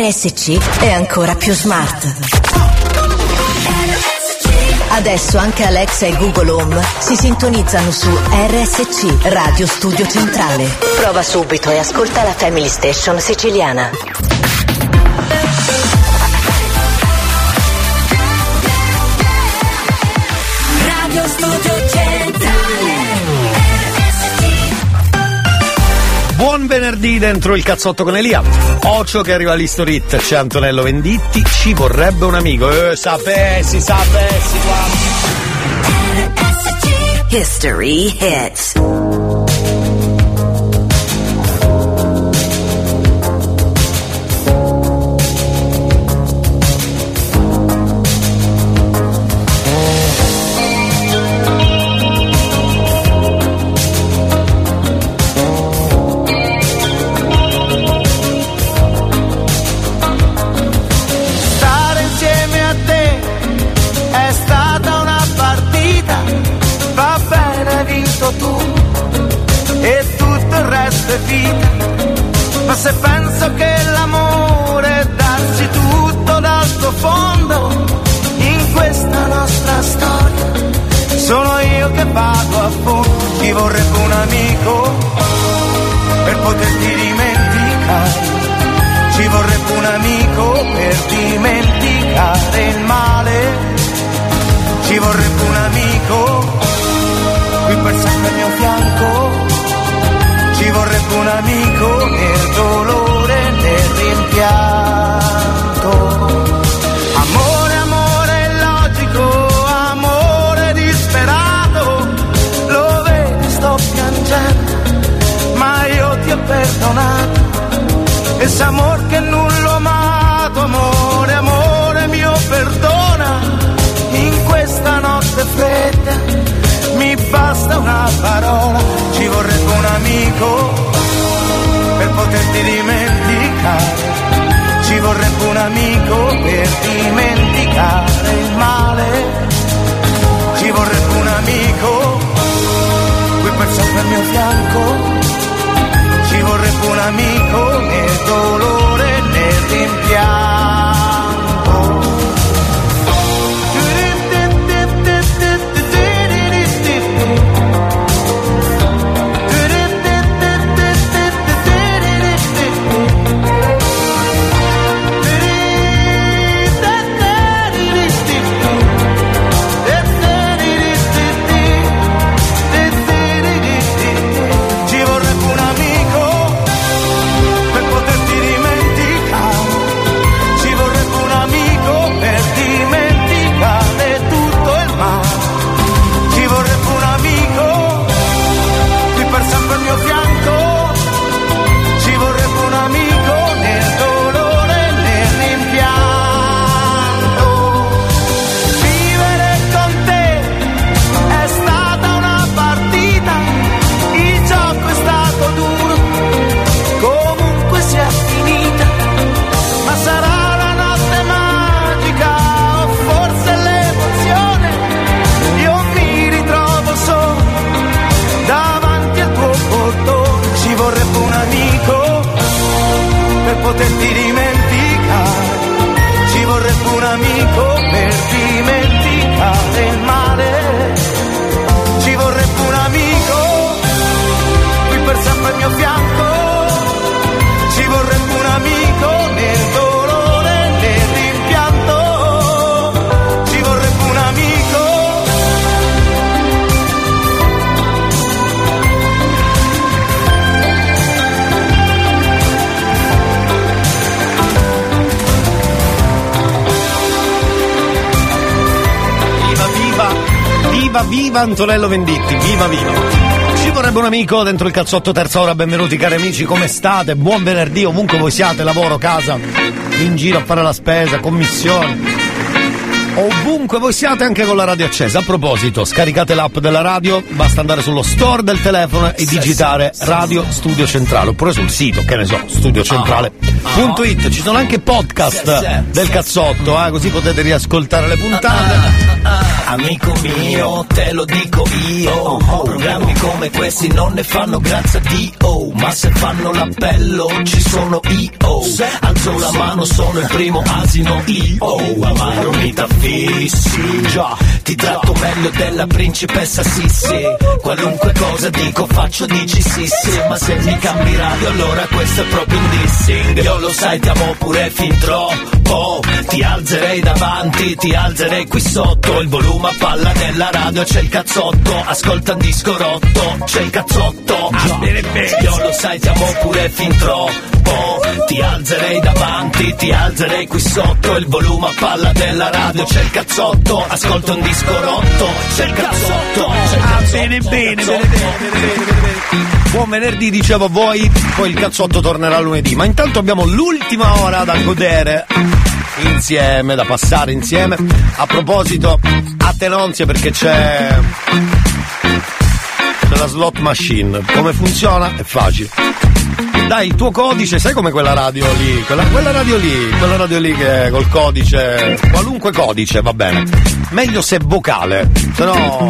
RSC è ancora più smart. Adesso anche Alexa e Google Home si sintonizzano su RSC Radio Studio Centrale. Prova subito e ascolta la Family Station siciliana. Venerdì dentro il cazzotto con Elia. Ocio che arriva all'History Hit, c'è Antonello Venditti, ci vorrebbe un amico. Eh, sapessi, sapessi, guarda. History Hits. Fondo, ti vorrebbe un amico per poterti dimenticare. Ci vorrebbe un amico per dimenticare il male. Ci vorrebbe un amico qui per sempre al mio fianco. Ci vorrebbe un amico nel dolore, Ese amor non l'ho amato, amore, amore mio, perdona. In questa notte fredda mi basta una parola, ci vorrebbe un amico per poterti dimenticare. Ci vorrebbe un amico per dimenticare il male. Ci vorrebbe un amico qui per sempre al mio fianco. Ci vorrebbe un amico nel dolore, nel rimpianto. Sempre al mio fianco, ci vorrebbe un amico nel dolore, nel rimpianto, ci vorrebbe un amico. Viva, viva, viva, viva Antonello Venditti, viva, viva. Vorrebbe un amico dentro il cazzotto terza ora, benvenuti cari amici, come state? Buon venerdì, ovunque voi siate, lavoro, casa, in giro a fare la spesa, commissioni. Ovunque voi siate anche con la radio accesa. A proposito, scaricate l'app della radio, basta andare sullo store del telefono e digitare Radio Studio Centrale, oppure sul sito, che ne so, studiocentrale.it. Ci sono anche podcast del cazzotto, eh, così potete riascoltare le puntate. amico mio, te lo dico io. Programmi come questi non ne fanno grazie a Dio, ma se fanno l'appello ci sono io. Alzo la mano, sono il primo asino io. Amaro mi t'affissi, già, ti tratto meglio della principessa Sissi. Qualunque cosa dico faccio dici sì sì, ma se mi cambi radio allora questo è proprio un dissing. Io lo sai, ti amo pure fin troppo. Ti alzerei davanti, ti alzerei qui sotto. Il volume a palla della radio c'è il cazzotto. Ascolta un disco rotto, c'è il cazzotto. Ah, bene, bene. Io lo sai, ti amo pure fin troppo. Ti alzerei davanti, ti alzerei qui sotto. Il volume a palla della radio c'è il cazzotto. Ascolta un disco rotto, c'è il cazzotto. C'è il cazzotto. bene, bene, bene, Buon venerdì, dicevo voi, poi il cazzotto tornerà lunedì. Ma intanto abbiamo l'ultima ora da godere insieme, da passare insieme. A proposito, attenonzie perché c'è. c'è la slot machine. Come funziona? È facile. Dai il tuo codice, sai come quella radio lì? Quella, quella radio lì, quella radio lì che col codice, qualunque codice va bene. Meglio se vocale, se no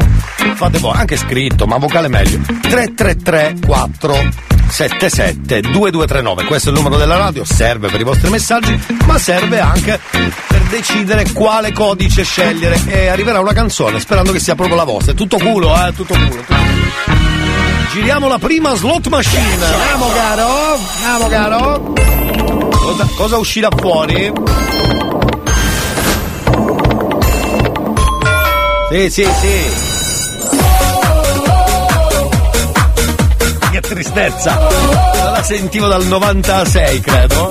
fate voi, anche scritto, ma vocale meglio. 333 4 77 2239, questo è il numero della radio, serve per i vostri messaggi, ma serve anche per decidere quale codice scegliere e arriverà una canzone sperando che sia proprio la vostra. È tutto culo, eh, tutto culo. Tutto culo. Giriamo la prima slot machine. Andiamo caro, andiamo caro. Cosa, cosa uscirà fuori? Sì, sì, sì. Che tristezza. Non la sentivo dal 96, credo.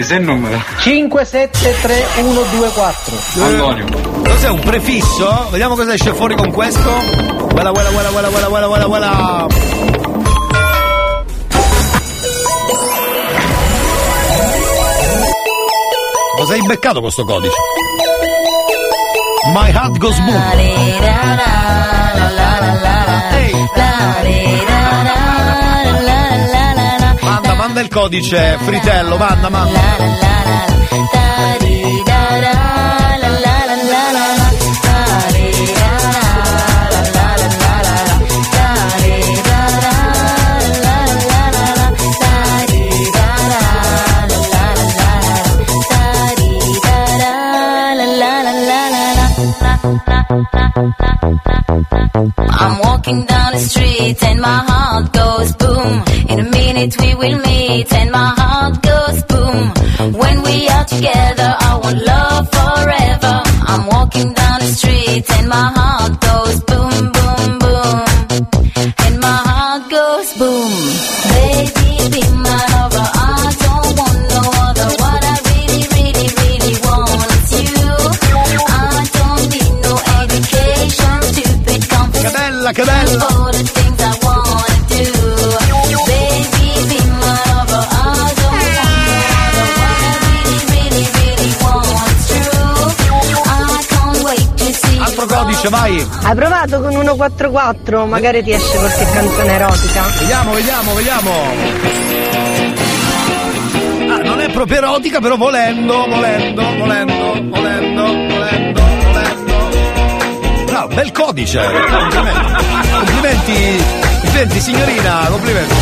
Sì, se il numero. 573124. Antonio. Cos'è un prefisso? Vediamo cosa esce fuori con questo. Guarda, guarda, guarda, guarda, guarda, guarda, guarda, guarda. Cosa hai beccato questo codice? My heart goes boom. Manda, il codice, fritello, manda, minute we will meet and my heart goes boom. When we are together, I want love forever. I'm walking down the street and my heart codice, vai! Hai provato con 144? Magari ti esce qualche canzone erotica. Vediamo, vediamo, vediamo. Ah, non è proprio erotica, però volendo, volendo, volendo, volendo, volendo, volendo. Bravo, bel codice. Complimenti. Complimenti, complimenti signorina, complimenti.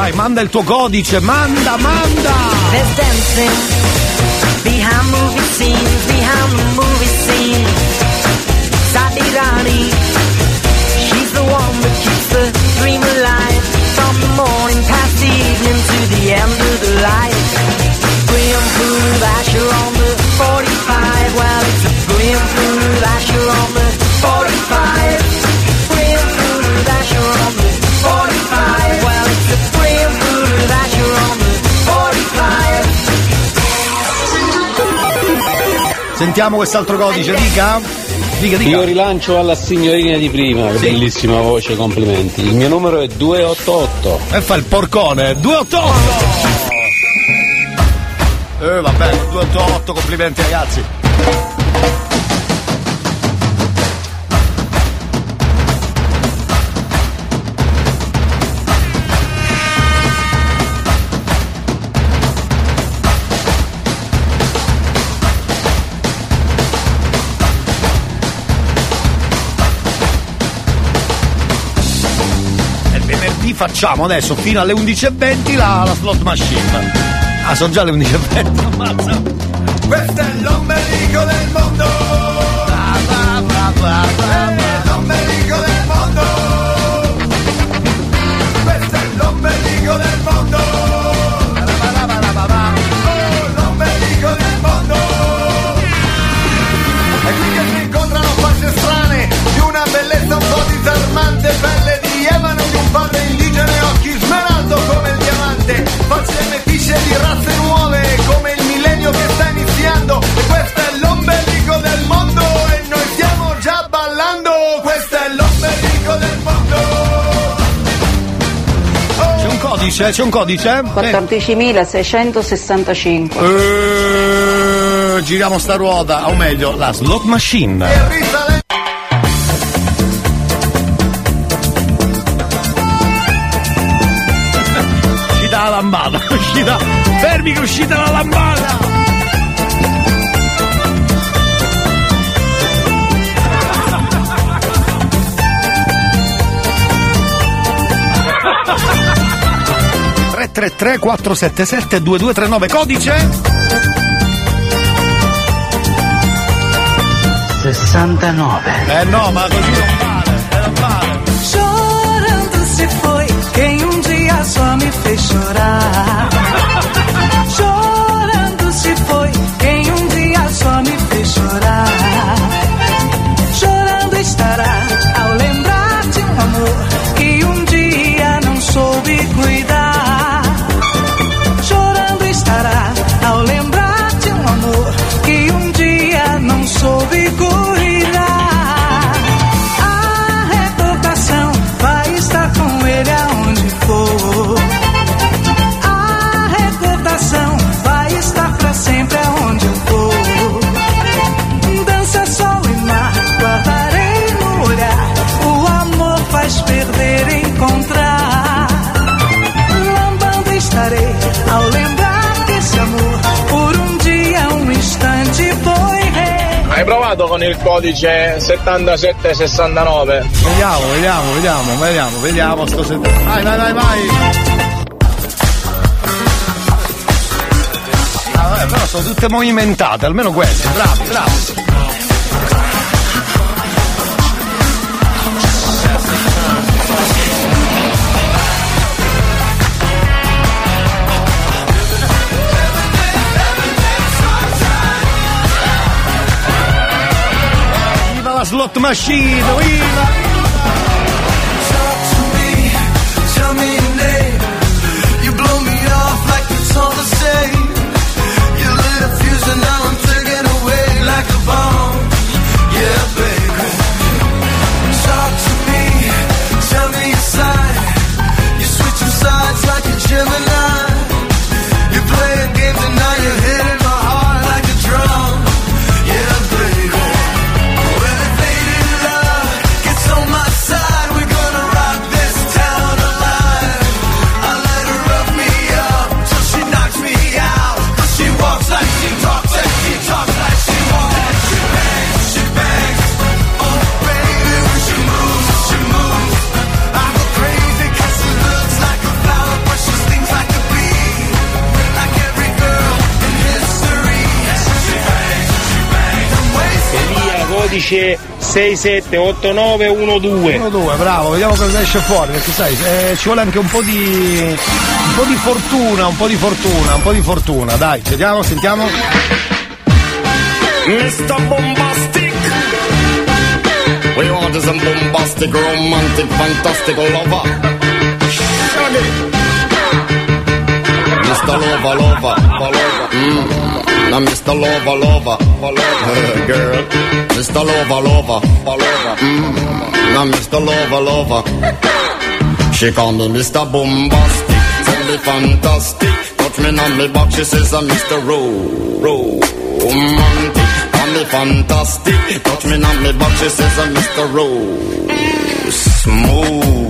vai, manda il tuo codice, manda, manda! There's dancing behind movie scenes, behind the movie scene. Sadi Rani, she's the one that keeps the dream alive. From the morning past the evening to the end of the life. Green food, Asher on the 45, well it's a green food, Asher on the 45. Sentiamo quest'altro codice, dica. Dica, dica. Io rilancio alla signorina di prima, che bellissima voce, complimenti. Il mio numero è 288. E fa il porcone, 288! Eh vabbè, 288, complimenti ragazzi. Facciamo adesso fino alle 11.20 la, la slot machine. Ah, sono già le 11.20, ammazza. Questo è l'ombelico del mondo! Bla, bla, bla, bla, bla. L'ombelico del mondo! Questo è l'ombelico del mondo! L'ombelico del mondo! E qui che si incontrano facce strane di una bellezza un po' disarmante, pelle di ebano di un padre facce metisce di razze nuove come il millennio che sta iniziando. E questo è l'ombelico del mondo e noi stiamo già ballando. Questo è l'ombelico del mondo. C'è un codice? C'è un codice? 14.665. Eh, giriamo sta ruota, o meglio, la slot machine. Fermi che è uscita la lambada! ...333 477 2239 codice 69. Eh no, ma così non vale, eh, non vale. Chorando se foi quem um dia só me fez chorar. Provato con il codice 7769? Vediamo, vediamo, vediamo, vediamo, vediamo sto se... Vai, vai, vai, vai! Ah, però sono tutte movimentate, almeno queste, bravi, bravi. Slot machine, viva! esce 6, 7, 8, 9, 1, 2. 1, 2, bravo, vediamo cosa esce fuori, perché sai, eh, ci vuole anche un po' di. un po' di fortuna, un po' di fortuna, un po' di fortuna, dai, vediamo, sentiamo. Mr. Bombastic! We want some bombastic, romantic, fantastic lover. Shaggy! Mr. Lova, Lova, lover. Mr. Lova, Lova, girl. Mr. Lover, lover, lover. Mm. Now Mr. Lover, lover. She call me Mr. Bombastic, tell me fantastic. Touch me on me back, she says I'm Mr. Ro, romantic. Call me fantastic, touch me on me back, she says I'm Mr. Ro, smooth.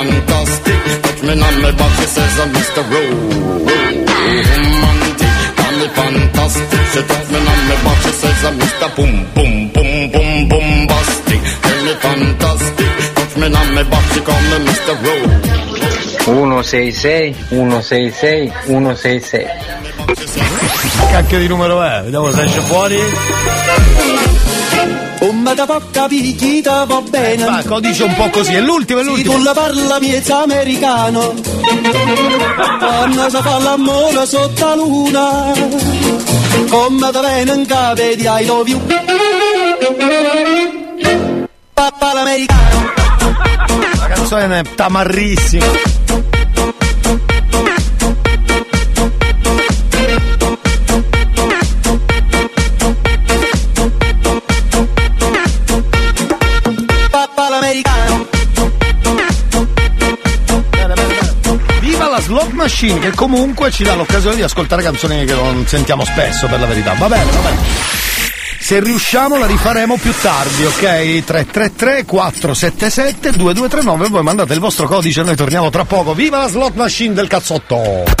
fantastic. Touch me on my back, she says I'm Mr. Ro- Romantic. Call me fantastic. She touch me on my back, she says I'm Mr. Boom, boom, boom, boom, bombastic. Tell me fantastic. Touch me on my back, she call me Mr. Ro- 166 166 166 Cacchio di numero è? Vediamo se esce fuori. Come da porca picchita va bene. Va, codice un po' così, è l'ultimo, è l'ultimo. Se tu la parla miezza americano. Quando si fa l'amore sotto la luna. Come da bene in cave di I love you. Papà l'americano. La canzone è tamarrissima. Machine che comunque ci dà l'occasione di ascoltare canzoni che non sentiamo spesso per la verità. Va bene, va bene. Se riusciamo la rifaremo più tardi, ok? 333 477 2239 voi mandate il vostro codice e noi torniamo tra poco. Viva la slot machine del cazzotto!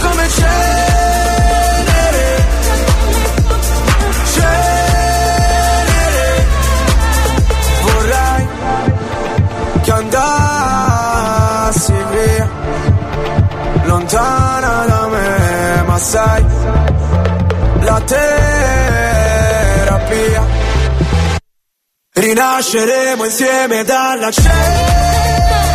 come cenere. Cenere. Vorrei che andassi via Lontana da me, ma sai La terapia. Rinasceremo insieme dalla cena.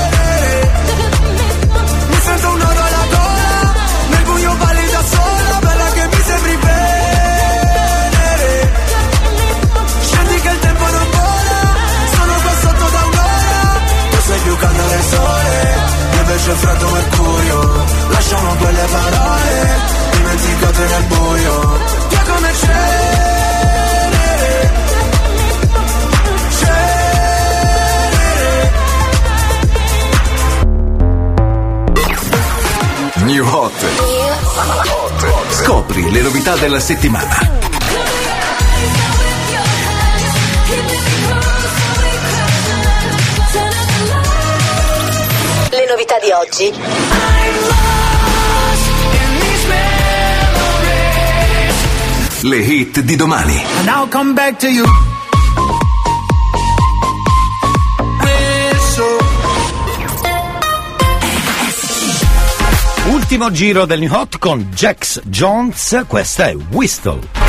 sole Invece è freddo mercurio. Lasciamo quelle parole Dimenticate nel buio. Che come cenere Cenere New Hot. Scopri le novità della settimana. novità di oggi. Le hit di domani. And come back to you. Ultimo giro del New Hot con Jax Jones, questa è Whistle.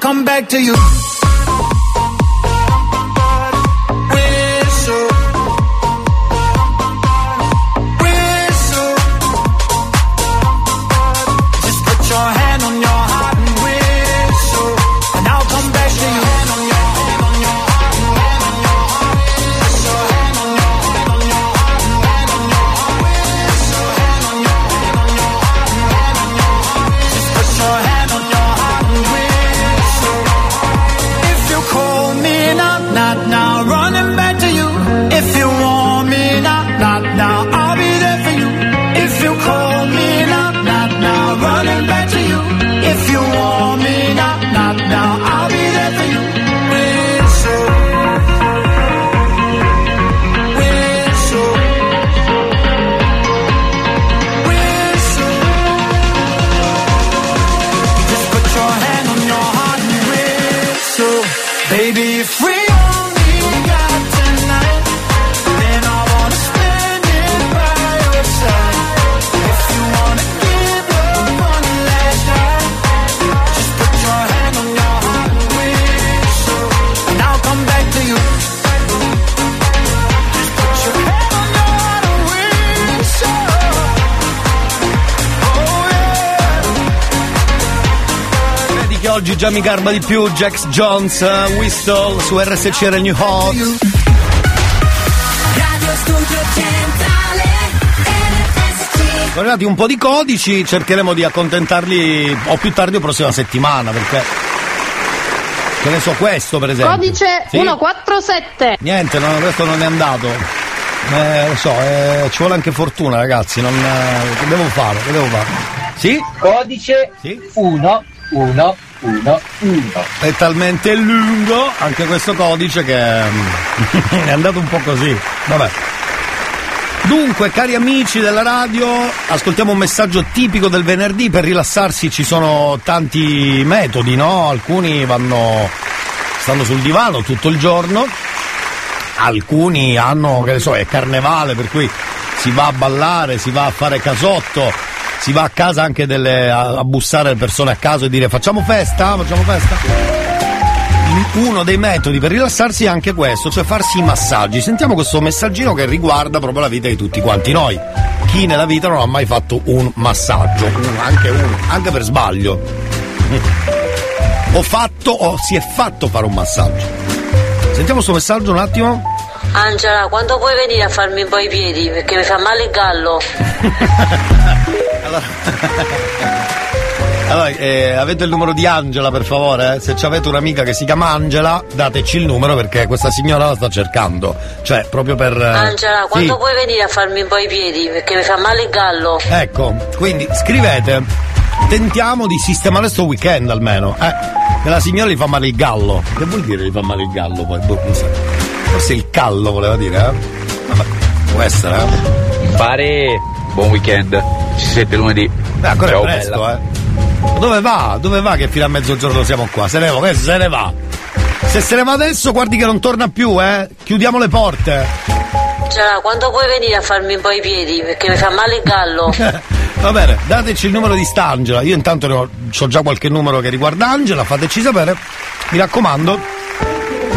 come back to you. mi garba di più, Jax Jones, uh, Whistle su RSCR New Hot. Sono arrivati un po' di codici, cercheremo di accontentarli o più tardi o prossima settimana perché che ne so questo per esempio. Codice sì? 147. Niente, no, questo non è andato. Eh, lo so, eh, ci vuole anche fortuna ragazzi, non, eh, che devo fare? Che devo fare? Sì? Codice sì? 1, 1. È talmente lungo anche questo codice che mm, è andato un po' così. Vabbè. Dunque, cari amici della radio, ascoltiamo un messaggio tipico del venerdì. Per rilassarsi ci sono tanti metodi, no? Alcuni vanno, stanno sul divano tutto il giorno, alcuni hanno, che ne so, è carnevale, per cui si va a ballare, si va a fare casotto si va a casa anche delle, a, a bussare le persone a caso e dire facciamo festa? Facciamo festa? uno dei metodi per rilassarsi è anche questo, cioè farsi i massaggi. Sentiamo questo messaggino che riguarda proprio la vita di tutti quanti noi. Chi nella vita non ha mai fatto un massaggio? Uno, anche uno, anche per sbaglio. Ho fatto o si è fatto fare un massaggio. Sentiamo questo messaggio un attimo. Angela, quando puoi venire a farmi un po' i piedi? Perché mi fa male il gallo. Allora, eh, avete il numero di Angela per favore? Se ci avete un'amica che si chiama Angela, dateci il numero perché questa signora la sta cercando. Cioè, proprio per. eh, Angela, quando sì. puoi venire a farmi un po' i piedi? Perché mi fa male il gallo. Ecco, quindi scrivete. Tentiamo di sistemare sto weekend almeno. Eh, che la signora gli fa male il gallo. Che vuol dire gli fa male il gallo poi? Boh, non so. Forse il callo voleva dire, eh? Vabbè, può essere, eh? Pare, buon weekend. Ci sente lunedì. Beh, ancora Ciao, è presto, bella. eh. Dove va? Dove va che fino a mezzogiorno siamo qua? Se ne va, questo se ne va. Se se ne va adesso, guardi che non torna più, eh. Chiudiamo le porte. Angela, quando puoi venire a farmi un po' i piedi? Perché mi fa male il gallo. Va bene, dateci il numero di st'Angela. Io intanto ho, ho già qualche numero che riguarda Angela, fateci sapere. Mi raccomando.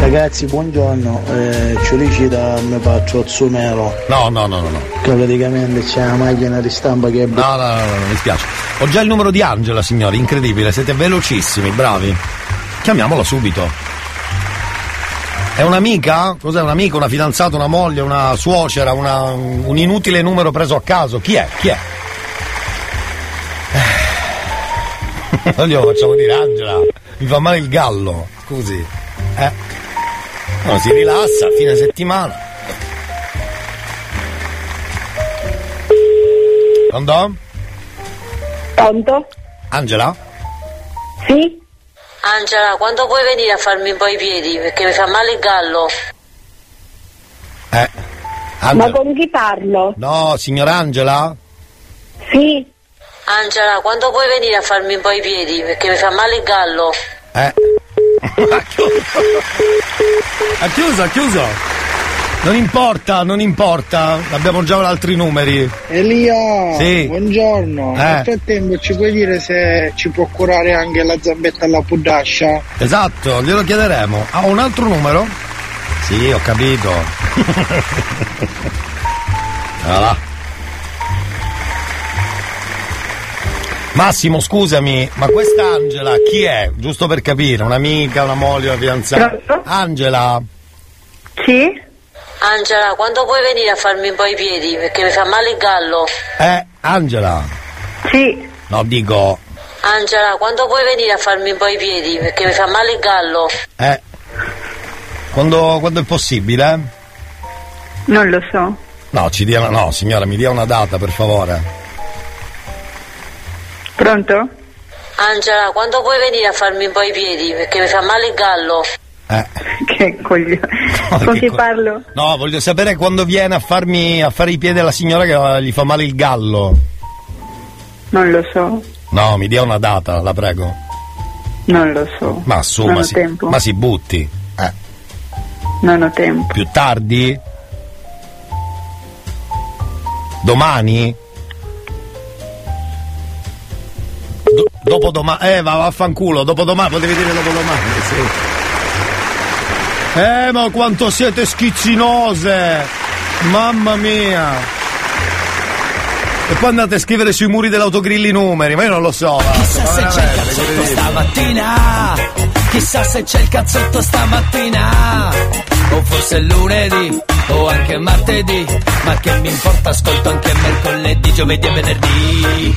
Ragazzi, buongiorno, eh, Ciulicita mi faccio Zumero. No, no, no, no, no. Che praticamente c'è la macchina di stampa che è No, no, no, no, mi spiace. Ho già il numero di Angela, signori, incredibile, siete velocissimi, bravi. Chiamiamola subito. È un'amica? Cos'è un'amica, una fidanzata, una moglie, una suocera, una- un inutile numero preso a caso? Chi è? Chi è? Eh. Non glielo facciamo dire Angela, mi fa male il gallo, scusi. Eh. No, si rilassa, fine settimana. Pronto? Pronto? Angela? Sì? Angela, quando puoi venire a farmi un po' i piedi? Perché mi fa male il gallo. Eh. Ma Angela? con chi parlo? No, signor Angela? Sì. Angela, quando puoi venire a farmi un po' i piedi? Perché mi fa male il gallo. Eh. Ha chiuso, ha chiuso. Non importa, non importa, abbiamo già altri numeri. Elia, Sì. buongiorno. Eh. Nel frattempo ci puoi dire se ci può curare anche la zambetta alla pudascia? Esatto, glielo chiederemo. Ha un altro numero? Sì, ho capito. Voilà. Massimo, scusami, ma questa Angela chi è? Giusto per capire, un'amica, una moglie, una fidanzata? Angela? Sì? Angela, quando puoi venire a farmi un po' i piedi? Perché mi fa male il gallo. Eh, Angela? Sì. No, dico, Angela, quando puoi venire a farmi un po' i piedi? Perché mi fa male il gallo. eh. Quando, quando è possibile? Non lo so. No, ci dia, no, signora, mi dia una data, per favore. Pronto? Angela, quando puoi venire a farmi un po' i piedi? Perché mi fa male il gallo. Eh. Che coglione. Con chi parlo? No, voglio sapere quando viene a farmi a fare i piedi alla signora che gli fa male il gallo. Non lo so. No, mi dia una data, la prego. Non lo so. Ma su, Non ma ho si, tempo. ma si butti. Eh, Non ho tempo. più tardi? Domani? Dopo domani? Eh, va, vaffanculo, dopo domani, potevi dire dopo domani, sì. Eh, ma quanto siete schizzinose! Mamma mia! E poi andate a scrivere sui muri dell'autogrill i numeri, ma io non lo so. Chissà se c'è il cazzotto stamattina. Chissà se c'è il cazzotto stamattina. O forse lunedì, o anche martedì. Ma che mi importa, ascolto anche mercoledì, giovedì e venerdì.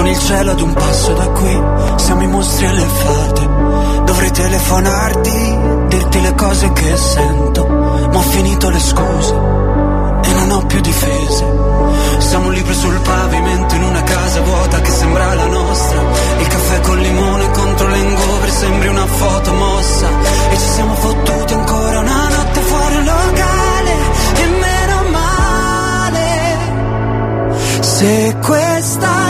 con il cielo ad un passo da qui, siamo i mostri e le fate. Dovrei telefonarti, dirti le cose che sento, ma ho finito le scuse e non ho più difese. Siamo un sul pavimento in una casa vuota che sembra la nostra. Il caffè col limone contro l'engobre sembri una foto mossa. E ci siamo fottuti ancora una notte fuori un locale. E meno male. Se questa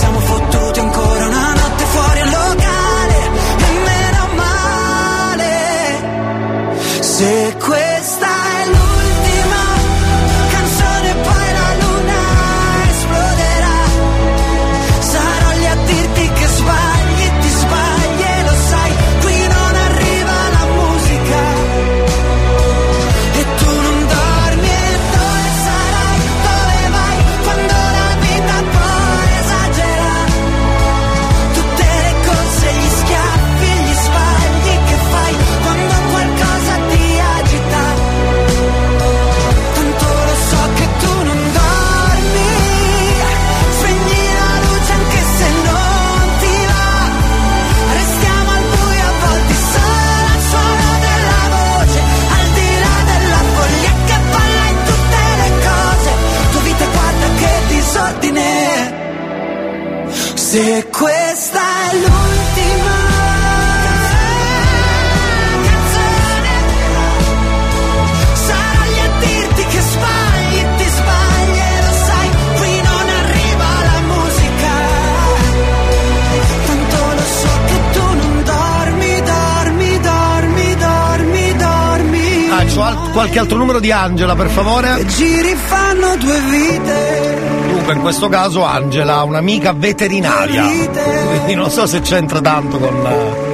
di Angela, per favore? E giri fanno due vite. Dunque, in questo caso Angela, un'amica veterinaria. Quindi non so se c'entra tanto con. eh,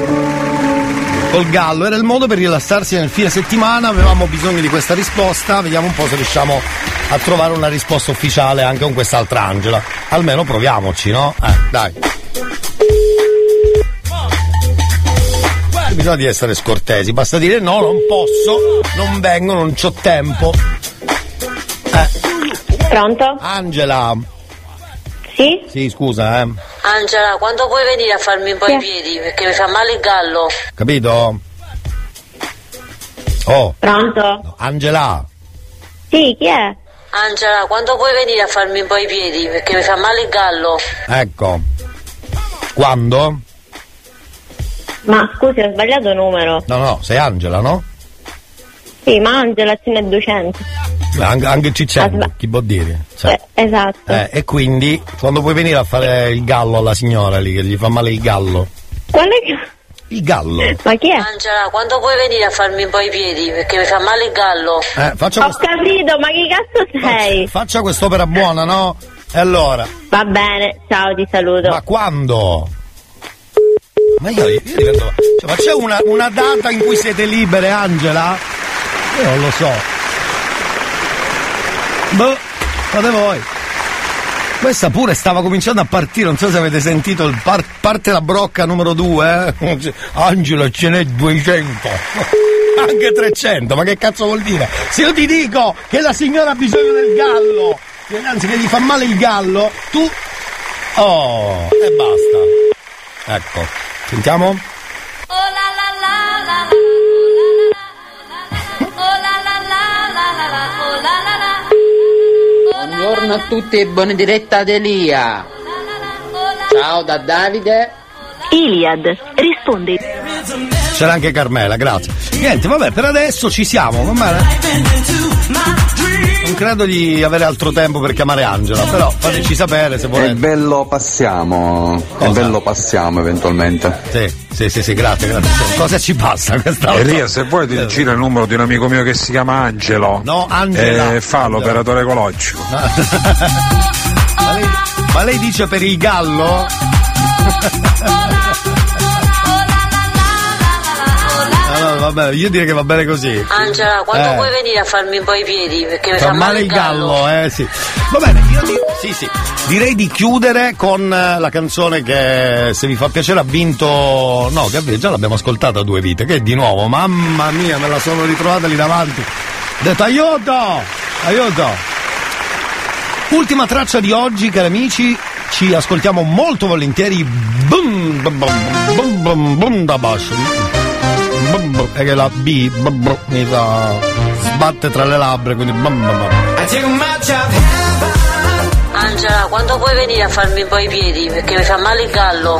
Col gallo, era il modo per rilassarsi nel fine settimana, avevamo bisogno di questa risposta, vediamo un po' se riusciamo a trovare una risposta ufficiale anche con quest'altra Angela. Almeno proviamoci, no? Eh, dai. Bisogna di essere scortesi, basta dire no, non posso, non vengo, non c'ho tempo. Pronto? Angela. Sì? Sì, scusa, eh. Angela, quando puoi venire a farmi un po' i piedi? Perché mi fa male il gallo. Capito? Oh, Pronto? Angela. Sì, chi è? Angela, quando puoi venire a farmi un po' i piedi? Perché mi fa male il gallo. Ecco. Quando? Ma scusi, ho sbagliato numero. No, no, sei Angela, no? Sì, ma Angela ce n'è 200. Anche, anche Ciccello, chi può dire? Cioè, Eh, esatto. eh, e quindi, quando puoi venire a fare il gallo alla signora lì, che gli fa male il gallo? Qual è che... Il gallo. Ma chi è? Angela, quando puoi venire a farmi un po' i piedi? Perché mi fa male il gallo. Eh, faccia, Ho quest- capito, ma chi cazzo sei? faccia quest'opera buona, no? E allora? Va bene, ciao, ti saluto. Ma quando? Ma io, io divento... Cioè, ma c'è una, una data in cui siete libere, Angela? Io non lo so. Boh, fate voi. Questa pure stava cominciando a partire, non so se avete sentito il par- parte la brocca numero 2, eh? Angela ce n'è 200. Anche 300, ma che cazzo vuol dire? Se io ti dico che la signora ha bisogno del gallo Anzi, che gli fa male il gallo, tu. Oh, e basta. Ecco, sentiamo. Buongiorno a tutti e buona diretta ad Elia. Ciao da Davide. Iliad risponde. C'era anche Carmela, grazie. Niente, vabbè, per adesso ci siamo? Non credo di avere altro tempo per chiamare Angela, però fateci sapere se È volete. bello passiamo. È bello passiamo eventualmente. Sì, sì, sì, sì, grazie, grazie. Cosa ci passa questa volta? Elia, se vuoi ti giro il numero di un amico mio che si chiama Angelo. No, Angela. E fa l'operatore ecologico. ma, lei, ma lei dice per il gallo? Allora, vabbè, io direi che va bene così. Angela, quando Eh. puoi venire a farmi un po' i piedi? Perché mi Fa male il gallo, eh sì. Va bene, io di- sì, sì. Direi di chiudere con eh, la canzone che se vi fa piacere ha vinto. No, che? Già l'abbiamo ascoltata due vite. Che di nuovo, mamma mia, me la sono ritrovata lì davanti. Ho detto aiuto! Aiuto! Ultima traccia di oggi, cari amici. Ci ascoltiamo molto volentieri. Bum, bum, bum, bum, bum, da basso. Bum, è che la B bum, bum, mi fa sbatte tra le labbra, quindi bum, bum, bum. Angela, quando puoi venire a farmi un po' i piedi? Perché mi fa male il gallo.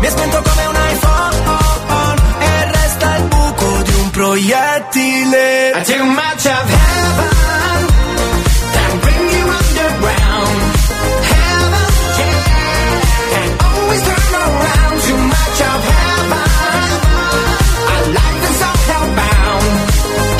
Mi è spento come un iPhone E resta il buco di un proiettile. I take a match of heaven And bring you underground. Heaven, yeah And always turn around Too much of heaven. Our life is all hellbound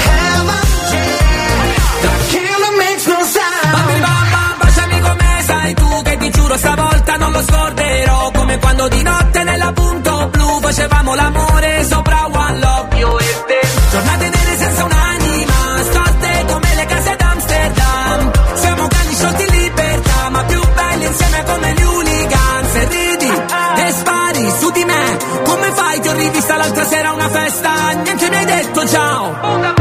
Heaven, yeah The killer makes no sound. Bambi bamba, baciami come sai tu che ti giuro stavolta non lo scorderò Come quando di notte nella punto blu facevamo l'amore sopra One Love. Io e te. Giornate nere senza un'anima, storte come le case d'Amsterdam. Siamo cani sciolti in libertà, ma più belli insieme come gli hooligans E ridi e spari su di me Come fai? Ti ho rivista l'altra sera a una festa? Niente mi hai detto ciao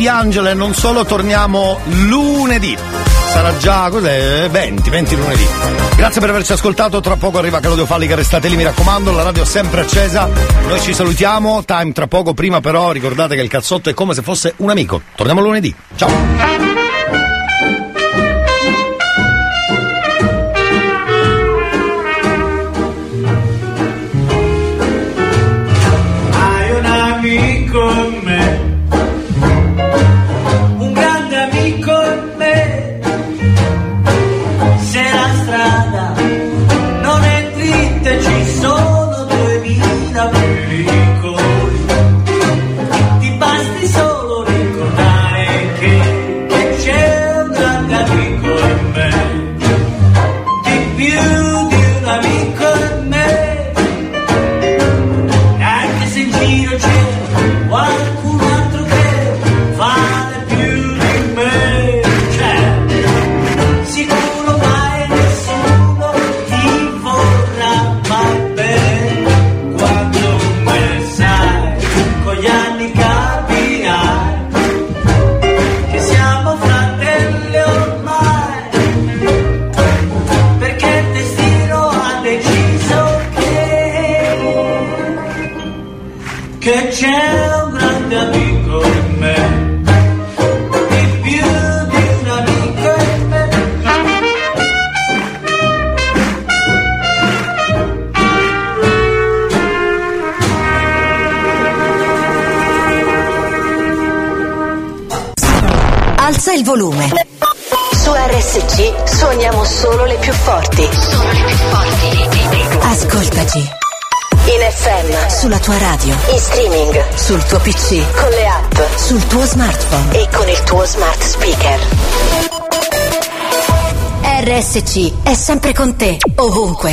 di Angela, e non solo torniamo lunedì. Sarà già, cos'è? 20, 20 lunedì. Grazie per averci ascoltato, tra poco arriva Claudio Fallica, restate lì, mi raccomando, la radio è sempre accesa. Noi ci salutiamo, time tra poco, prima però ricordate che il cazzotto è come se fosse un amico. Torniamo lunedì. Ciao! RSC è sempre con te, ovunque.